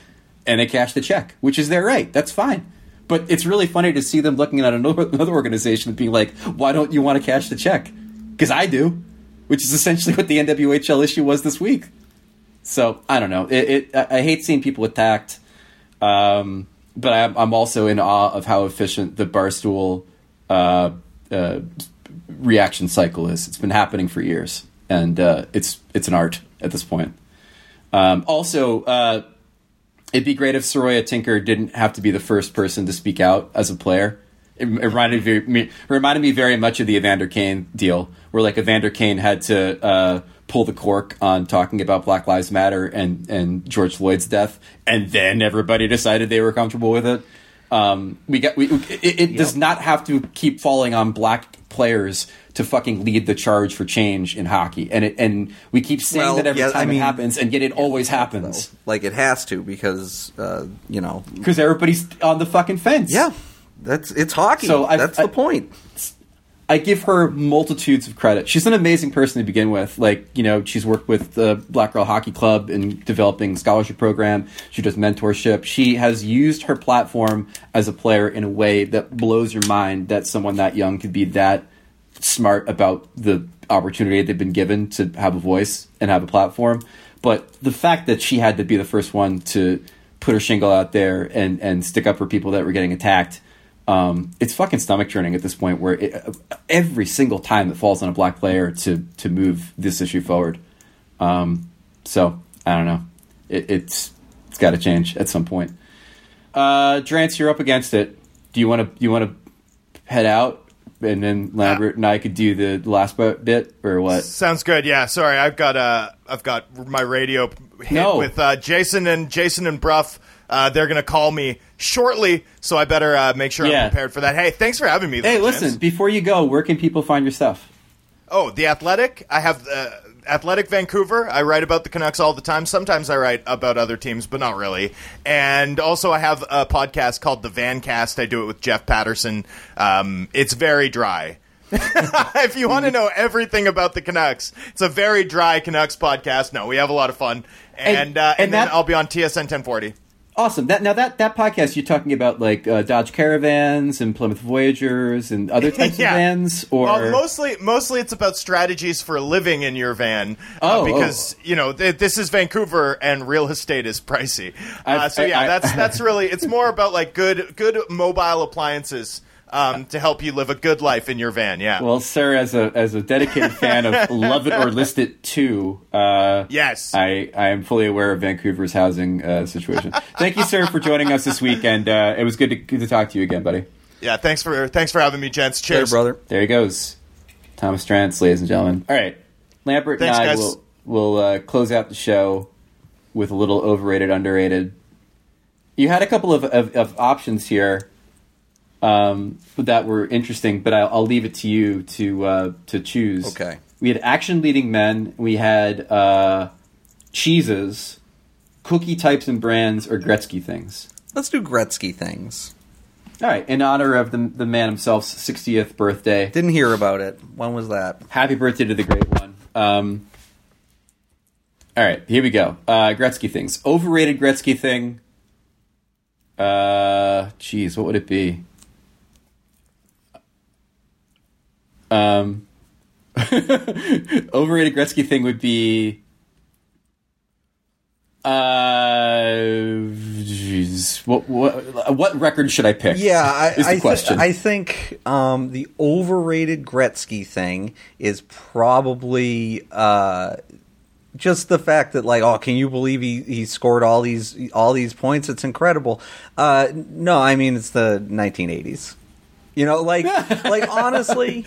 Speaker 2: And they cash the check which is their right. That's fine. But it's really funny to see them looking at another, another organization and being like why don't you want to cash the check? Because i do which is essentially what the nwhl issue was this week. So I don't know. It, it I I hate seeing people attacked, um, but I'm, I'm also in awe of how efficient the barstool uh, uh, reaction cycle is. It's been happening for years, and uh, it's it's an art at this point. Um, also, uh, it'd be great if Saroya Tinker didn't have to be the first person to speak out as a player. It, it reminded me, reminded me very much of the Evander Kane deal, where like Evander Kane had to uh, pull the cork on talking about Black Lives Matter and and George Floyd's death, and then everybody decided they were comfortable with it. Um, we got we, it, it does not have to keep falling on black players to fucking lead the charge for change in hockey, and it and we keep saying
Speaker 3: Well,
Speaker 2: that every
Speaker 3: yeah, I
Speaker 2: time
Speaker 3: mean-
Speaker 2: it happens, and yet it always happens
Speaker 3: Like it has to because uh, you know.
Speaker 2: because everybody's on the fucking fence.
Speaker 3: Yeah, that's it's hockey.
Speaker 2: So
Speaker 3: that's
Speaker 2: I-
Speaker 3: the point.
Speaker 2: I give her multitudes of credit. She's an amazing person to begin with. Like, you know, she's worked with the Black Girl Hockey Club in developing scholarship program. She does mentorship. She has used her platform as a player in a way that blows your mind that someone that young could be that smart about the opportunity they've been given to have a voice and have a platform. But the fact that she had to be the first one to put her shingle out there and, and stick up for people that were getting attacked um, it's fucking stomach churning at this point where it, every single time it falls on a black player to to move this issue forward. Um, so I don't know. It, it's it's got to change at some point. Uh, Drance, you're up against it. Do you want to you want to head out and then Lambert and I could do the last bit or what?
Speaker 4: Sounds good. Yeah. Sorry, I've got uh, I've got my radio hit
Speaker 2: No.
Speaker 4: with uh, Jason and Jason and Bruff. Uh, they're gonna call me shortly, so I better uh, make sure
Speaker 2: Yeah.
Speaker 4: I'm prepared for that. Hey, thanks for having me.
Speaker 2: Hey,
Speaker 4: though,
Speaker 2: listen!
Speaker 4: gents.
Speaker 2: Before you go, where can people find your stuff?
Speaker 4: Oh, the Athletic. I have uh, Athletic Vancouver. I write about the Canucks all the time. Sometimes I write about other teams, but not really. And also, I have a podcast called the Vancast. I do it with Jeff Paterson. Um, it's very dry. [LAUGHS] if you want to know everything about the Canucks, it's a very dry Canucks podcast. No, we have a lot of fun, and
Speaker 2: And-
Speaker 4: uh, and,
Speaker 2: and
Speaker 4: then
Speaker 2: that-
Speaker 4: I'll be on TSN 1040.
Speaker 2: Awesome. That now that that podcast you're talking about like uh, Dodge Caravans and Plymouth Voyagers and other [LAUGHS] types
Speaker 4: Yeah.
Speaker 2: of vans, or
Speaker 4: mostly, mostly it's about strategies for living in your van. uh,
Speaker 2: Oh,
Speaker 4: because you know th- this is Vancouver and real estate is pricey. Uh, so yeah,
Speaker 2: I- I-
Speaker 4: that's [LAUGHS] that's really it's more about like good good mobile appliances um, to help you live a good life in your van. Yeah.
Speaker 2: Well, sir, as a as a dedicated fan of [LAUGHS] Love It or List It Too, uh,
Speaker 4: Yes.
Speaker 2: I, I am fully aware of Vancouver's housing uh, situation. Thank you, sir, for joining us this week, and uh, it was good to good to talk to you again, buddy.
Speaker 4: yeah. Thanks for thanks for having me, gents.
Speaker 3: Hey,
Speaker 4: Cheers,
Speaker 3: brother.
Speaker 2: There he goes, Thomas Drance, ladies and gentlemen. All right, Lambert
Speaker 4: Thanks,
Speaker 2: and I
Speaker 4: guys.
Speaker 2: will will uh, close out the show with a little overrated, underrated. You had a couple of, of, of options here um, that were interesting, but I'll, I'll leave it to you to uh, to choose.
Speaker 3: Okay.
Speaker 2: We had action leading men. We had uh, cheeses, cookie types and brands, or Gretzky things.
Speaker 3: Let's do Gretzky things.
Speaker 2: All right, in honor of the the man himself's 60th birthday.
Speaker 3: Didn't hear about it. When was that?
Speaker 2: Happy birthday to the great one. Um, all right, here we go. Uh, Gretzky things. Overrated Gretzky thing. Uh, geez, what would it be? Um, [LAUGHS] overrated Gretzky thing would be. Uh, jeez, what what what record should I pick?
Speaker 3: Yeah, I,
Speaker 2: is the
Speaker 3: I,
Speaker 2: question.
Speaker 3: I think um, the overrated Gretzky thing is probably uh, just the fact that, like, oh, can you believe he, he scored all these all these points? It's incredible. Uh, no, I mean it's the 1980s. You know, like like [LAUGHS] honestly,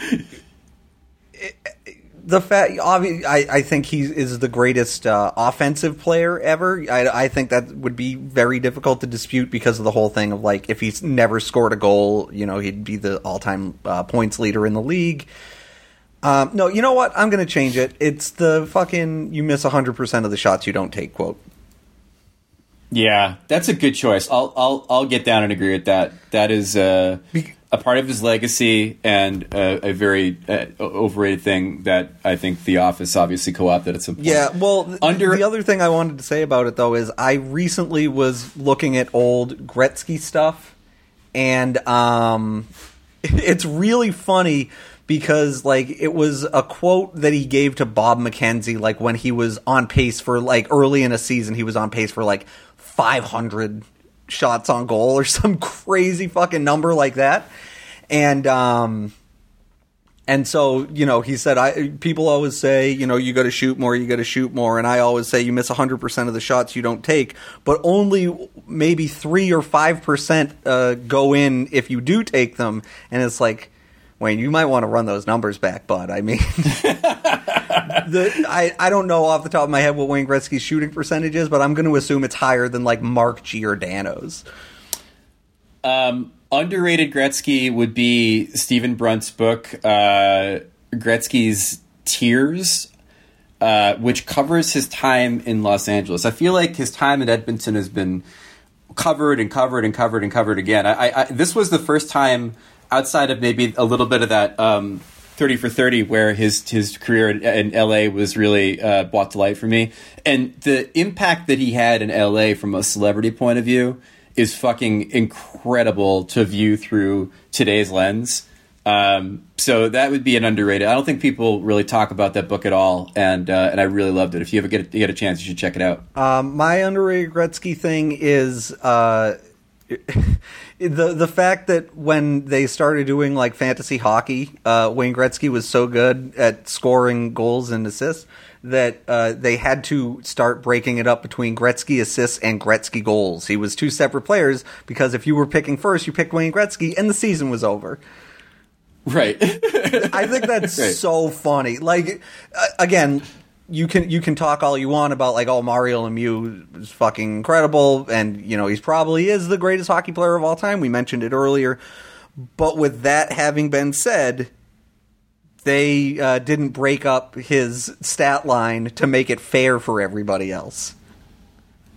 Speaker 3: it- the fact obvi- I, I think he is the greatest uh, offensive player ever. I, I think that would be very difficult to dispute because of the whole thing of like if he's never scored a goal, you know, he'd be the all-time uh, points leader in the league. Um, no, you know what? I'm going to change it. It's the fucking you miss 100% of the shots you don't take quote.
Speaker 2: Yeah, that's a good choice. I'll I'll I'll get down and agree with that. That is uh, a part of his legacy and a, a very uh, overrated thing that I think The Office obviously co-opted at some point.
Speaker 3: Yeah, well,
Speaker 2: Under-
Speaker 3: the other thing I wanted to say about it though is I recently was looking at old Gretzky stuff, and um, [LAUGHS] it's really funny because like it was a quote that he gave to Bob McKenzie like when he was on pace for like early in a season he was on pace for like 500 shots on goal or [LAUGHS] some crazy fucking number like that. And um and so, you know, he said I people always say, you know, you got to shoot more, you got to shoot more, and I always say you miss 100% of the shots you don't take, but only maybe 3 or 5% uh, go in if you do take them. And it's like Wayne, you might want to run those numbers back, bud. I mean, [LAUGHS] the, I, I don't know off the top of my head what Wayne Gretzky's shooting percentage is, but I'm going to assume it's higher than like Mark Giordano's.
Speaker 2: Um, underrated Gretzky would be Stephen Brunt's book, uh, Gretzky's Tears, uh, which covers his time in Los Angeles. I feel like his time in Edmonton has been covered and covered and covered and covered again. I, I, this was the first time outside of maybe a little bit of that um, 30 for 30 where his his career in, LA was really uh, brought to light for me. And the impact that he had in LA from a celebrity point of view is fucking incredible to view through today's lens. Um, so that would be an underrated I don't think people really talk about that book at all and uh, and I really loved it. If you ever get a, get a chance you should check it out.
Speaker 3: Um, my underrated Gretzky thing is uh, the the fact that when they started doing like fantasy hockey, uh, Wayne Gretzky was so good at scoring goals and assists that uh, they had to start breaking it up between Gretzky assists and Gretzky goals. He was two separate players because if you were picking first, you picked Wayne Gretzky, and the season was over.
Speaker 2: Right.
Speaker 3: I think that's [LAUGHS] right. so funny. Like uh, again, you can you can talk all you want about like oh Mario Lemieux is fucking incredible and you know he's probably is the greatest hockey player of all time. We mentioned it earlier, but with that having been said, they uh, didn't break up his stat line to make it fair for everybody else.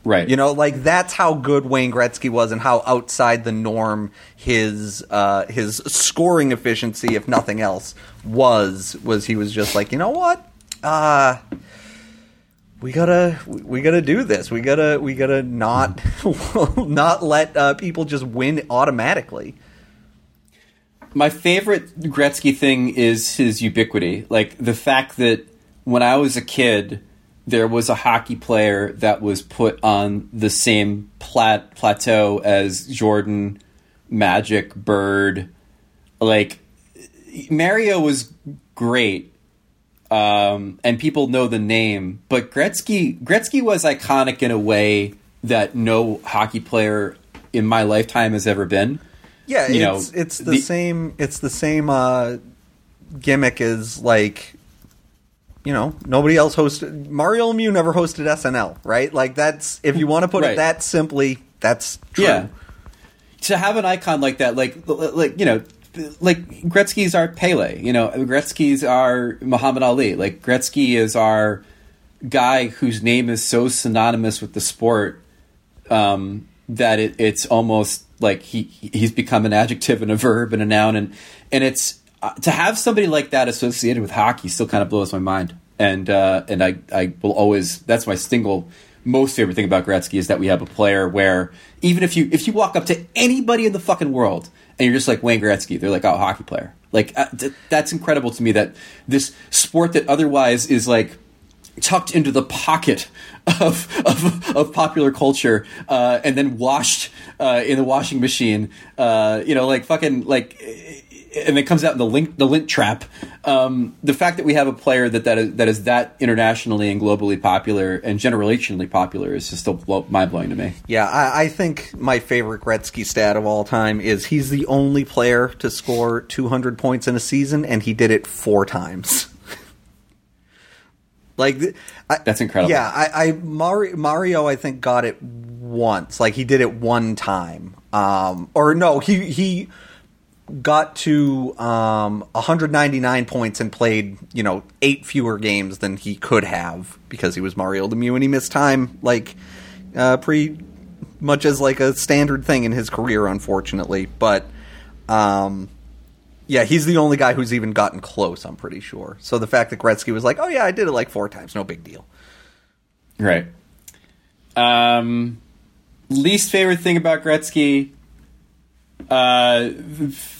Speaker 2: Right.
Speaker 3: You know, like that's how good Wayne Gretzky was and how outside the norm his uh, his scoring efficiency, if nothing else, was was he was just like, you know what? Uh we gotta we gotta do this. We gotta we gotta not [LAUGHS] not let uh, people just win automatically.
Speaker 2: My favorite Gretzky thing is his ubiquity. Like the fact that when I was a kid, there was a hockey player that was put on the same plat- plateau as Jordan, Magic, Bird. Like Mario was great, um, and people know the name. But Gretzky, Gretzky was iconic in a way that no hockey player in my lifetime has ever been.
Speaker 3: Yeah, you it's, know, it's the, the, same. It's the same uh, gimmick as like, you know, nobody else hosted. Mario Lemieux never hosted SNL, right? Like that's if you want to put right. it that simply, that's true. Yeah.
Speaker 2: To have an icon like that, like like you know, like Gretzky's our Pele, you know, Gretzky's our Muhammad Ali. Like Gretzky is our guy whose name is so synonymous with the sport um, that it, it's almost like he he's become an adjective and a verb and a noun. And and it's uh, to have somebody like that associated with hockey still kind of blows my mind. And uh, and I I will always that's my single most favorite thing about Gretzky is that we have a player where even if you if you walk up to anybody in the fucking world and you're just like Wayne Gretzky. They're like, oh, hockey player. Like uh, th- that's incredible to me that this sport that otherwise is like tucked into the pocket [LAUGHS] of of, of popular culture uh, and then washed uh, in the washing machine. Uh, you know, like fucking like and it comes out in the link the lint trap. Um, the fact that we have a player that that is, that is that internationally and globally popular and generationally popular is just still mind blowing to me.
Speaker 3: Yeah, I, I, think my favorite Gretzky stat of all time is he's the only player to score 200 points in a season, and he did it four times. [LAUGHS] like
Speaker 2: I, that's incredible.
Speaker 3: Yeah, I, I Mario, Mario I think got it once. Like he did it one time. Um, or no, he he got to um, 199 points and played, you know, eight fewer games than he could have because he was Mario Lemieux and he missed time, like, uh, pretty much as like a standard thing in his career, unfortunately. But, um, yeah, he's the only guy who's even gotten close. I'm pretty sure. So the fact that Gretzky was like, "Oh yeah, I did it like four times, no big deal."
Speaker 2: Right. Um, least favorite thing about Gretzky uh,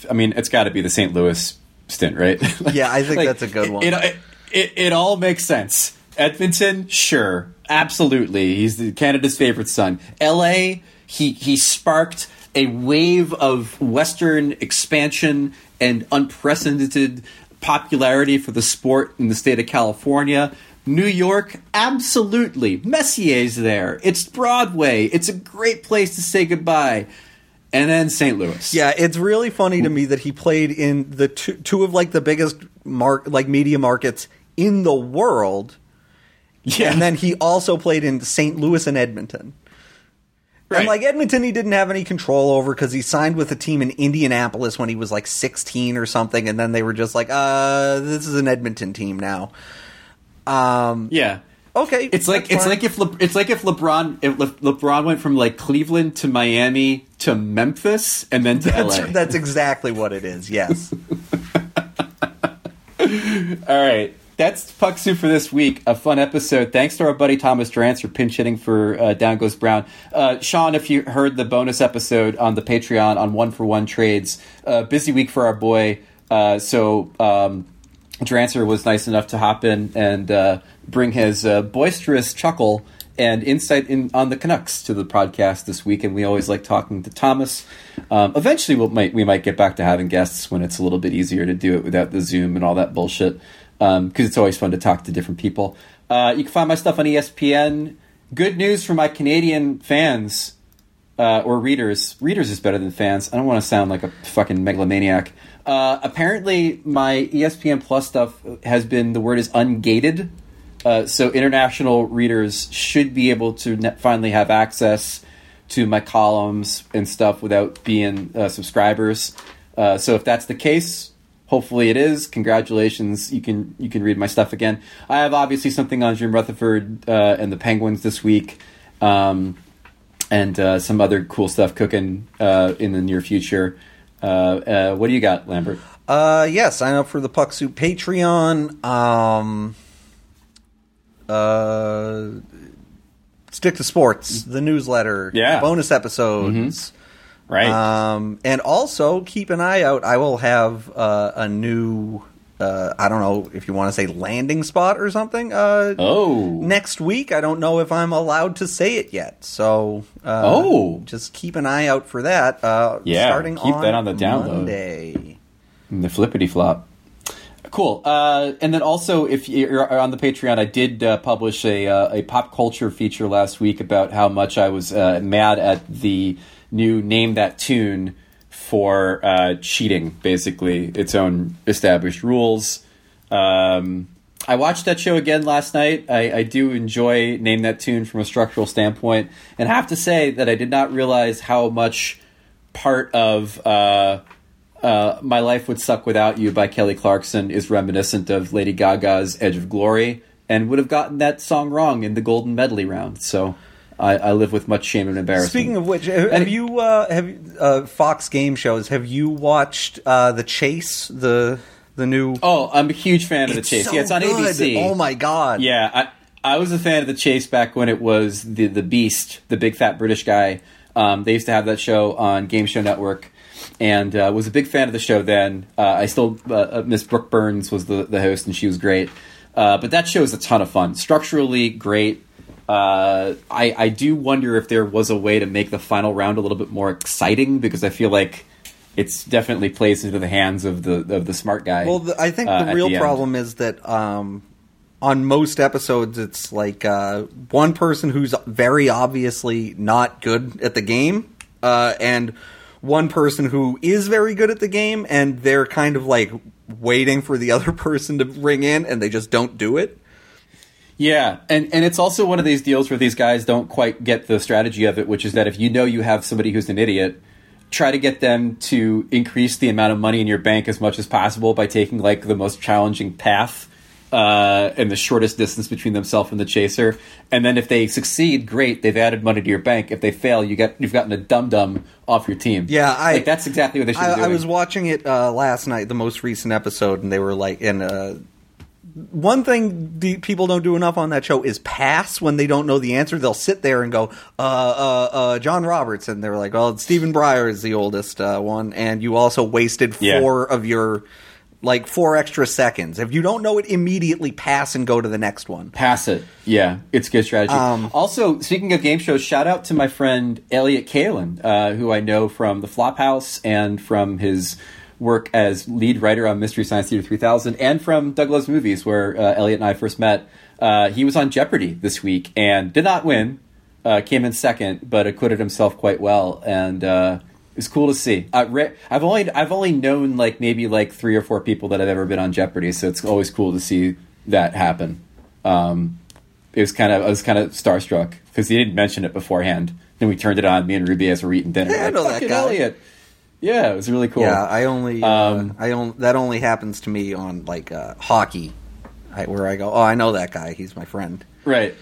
Speaker 2: I mean, it's got to be the St. Louis stint, right? [LAUGHS]
Speaker 3: Yeah, I think that's a good one.
Speaker 2: It, it, it, it all makes sense. Edmonton, sure, absolutely. He's the Canada's favorite son. L.A. He he sparked a wave of Western expansion and unprecedented popularity for the sport in the state of California. New York, absolutely. Messier's there. It's Broadway. It's a great place to say goodbye. And then St. Louis.
Speaker 3: Yeah, it's really funny to me that he played in the two, two of like the biggest mark like media markets in the world,
Speaker 2: Yeah.
Speaker 3: and then he also played in St. Louis and Edmonton.
Speaker 2: Right.
Speaker 3: And like Edmonton, he didn't have any control over because he signed with a team in Indianapolis when he was like 16 or something, and then they were just like, "Uh, this is an Edmonton team now." Um,
Speaker 2: yeah.
Speaker 3: Okay,
Speaker 2: It's like it's
Speaker 3: fine.
Speaker 2: like if Le, it's like if LeBron if Le, LeBron went from like Cleveland to Miami to Memphis and then to
Speaker 3: that's,
Speaker 2: LA. [LAUGHS]
Speaker 3: that's exactly what it is. Yes. [LAUGHS]
Speaker 2: All right. That's Puck Soup for this week. A fun episode. Thanks to our buddy Thomas Drance for pinch hitting for uh, Down Goes Brown. Uh, Sean, if you heard the bonus episode on the Patreon on one for one trades, uh, busy week for our boy. Uh, so um, Drancer was nice enough to hop in and uh, bring his uh, boisterous chuckle and insight in on the Canucks to the podcast this week. And we always like talking to Thomas. Um, eventually, we'll, might we might get back to having guests when it's a little bit easier to do it without the Zoom and all that bullshit. Because it's always fun to talk to different people. Uh, you can find my stuff on ESPN. Good news for my Canadian fans uh, or readers. Readers is better than fans. I don't want to sound like a fucking megalomaniac. Uh, apparently, my ESPN Plus stuff has been the word is ungated. Uh, so international readers should be able to ne- finally have access to my columns and stuff without being uh, subscribers. Uh, so if that's the case, hopefully it is. Congratulations, you can you can read my stuff again. I have obviously something on Jim Rutherford uh, and the Penguins this week. Um, and uh, some other cool stuff cooking in the near future. What do you got, Lambert?
Speaker 3: Yeah, sign up for the Puck Soup Patreon. Um, uh, stick to sports, the newsletter,
Speaker 2: Yeah.
Speaker 3: bonus episodes.
Speaker 2: Right.
Speaker 3: Um, and also keep an eye out. I will have uh, a new. Uh, I don't know if you want to say landing spot or something. Uh,
Speaker 2: oh,
Speaker 3: next week. I don't know if I'm allowed to say it yet. So, uh,
Speaker 2: Oh.
Speaker 3: just keep an eye out for that. Uh,
Speaker 2: Yeah,
Speaker 3: starting
Speaker 2: keep
Speaker 3: on
Speaker 2: that on the download.
Speaker 3: Monday.
Speaker 2: the flippity flop. Cool. Uh, and then also, if you're on the Patreon, I did uh, publish a uh, a pop culture feature last week about how much I was uh, mad at the new name that tune for uh, cheating. Basically, its own established rules. Um, I watched that show again last night. I, I do enjoy Name That Tune from a structural standpoint, and I have to say that I did not realize how much part of uh, My Life Would Suck Without You by Kelly Clarkson is reminiscent of Lady Gaga's Edge of Glory, and would have gotten that song wrong in the Golden Medley round. So I, I live with much shame and embarrassment.
Speaker 3: Speaking of which, have
Speaker 2: And-
Speaker 3: you uh, have uh, Fox game shows? Have you watched uh, the Chase? The the new.
Speaker 2: oh, I'm a huge fan of the Chase.
Speaker 3: so
Speaker 2: yeah, it's on
Speaker 3: good.
Speaker 2: ABC.
Speaker 3: Oh my god!
Speaker 2: Yeah, I I was a fan of the Chase back when it was the the Beast, the big fat British guy. Um, they used to have that show on Game Show Network, and uh, was a big fan of the show then. Uh, I still uh, uh, Miss Brooke Burns was the the host, and she was great. Uh, but that show is a ton of fun, structurally great. Uh, I I do wonder if there was a way to make the final round a little bit more exciting because I feel like. It's definitely plays into the hands of the of the smart guy.
Speaker 3: Well, the, I think the real
Speaker 2: end.
Speaker 3: problem is that um, on most episodes, it's like uh, one person who's very obviously not good at the game, uh, and one person who is very good at the game, and they're kind of like waiting for the [LAUGHS] other person to ring in, and they just don't do it.
Speaker 2: Yeah, and and it's also one of these deals where these guys don't quite get the strategy of it, which is that if you know you have somebody who's an idiot, try to get them to increase the amount of money in your bank as much as possible by taking like the most challenging path uh, and the shortest distance between themselves and the chaser. And then if they succeed, great, they've added money to your bank. If they fail, you get you've gotten a dum dum off your team.
Speaker 3: Yeah, I-
Speaker 2: like that's exactly what they should be
Speaker 3: I,
Speaker 2: doing.
Speaker 3: I was watching it uh, last night, the most recent episode, and they were like, and uh, one thing the people don't do enough on that show is pass when they don't know the answer. They'll sit there and go, uh, uh, uh, John Roberts, and they're like, well, Stephen Breyer is the oldest uh, one, and you also wasted
Speaker 2: Yeah.
Speaker 3: four of your like four extra seconds. If you don't know it immediately, pass and go to the next one.
Speaker 2: Pass it. Yeah, it's good strategy.
Speaker 3: Um,
Speaker 2: also, speaking of game shows, shout out to my friend Elliott Kalan, uh, who I know from the Flophouse and from his work as lead writer on Mystery Science Theater 3000 and from Douglas Movies, where uh, Elliott and I first met. Uh, he was on Jeopardy this week and did not win. Uh, came in second, but acquitted himself quite well, and uh, it's cool to see. Uh, re- I've only I've only known like maybe like three or four people that have ever been on Jeopardy, so it's always cool to see that happen. Um, it was kind of I was kind of starstruck because he didn't mention it beforehand. Then we turned it on. Me and Ruby as we're eating dinner.
Speaker 3: Hey, I know that guy."
Speaker 2: Elliott. Yeah, it was really cool.
Speaker 3: Yeah, I only, uh,
Speaker 2: Um,
Speaker 3: I only that only happens to me on like uh, hockey, I, where I go, oh, I know that guy. He's my friend.
Speaker 2: Right.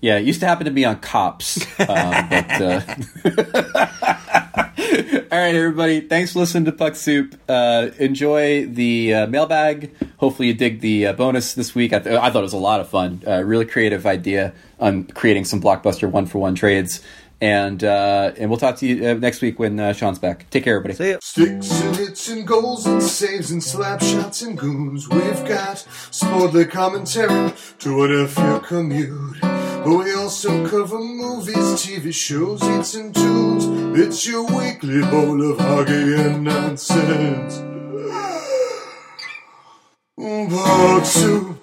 Speaker 2: Yeah, it used to happen to me on Cops. Um, [LAUGHS] but, uh... [LAUGHS] All right, everybody. Thanks for listening to Puck Soup. Uh, enjoy the uh, mailbag. Hopefully, you dig the uh, bonus this week. I, th- I thought it was a lot of fun. Uh, really creative idea on creating some blockbuster one for one trades. And uh, and we'll talk to you uh, next week when uh, Sean's back. Take care, everybody.
Speaker 3: See ya.
Speaker 1: Sticks and hits and goals and saves and slap shots and goons. We've got sportly commentary to what if you commute. We also cover movies, TV shows, hits and tunes. It's your weekly bowl of hockey and nonsense. Puck soup,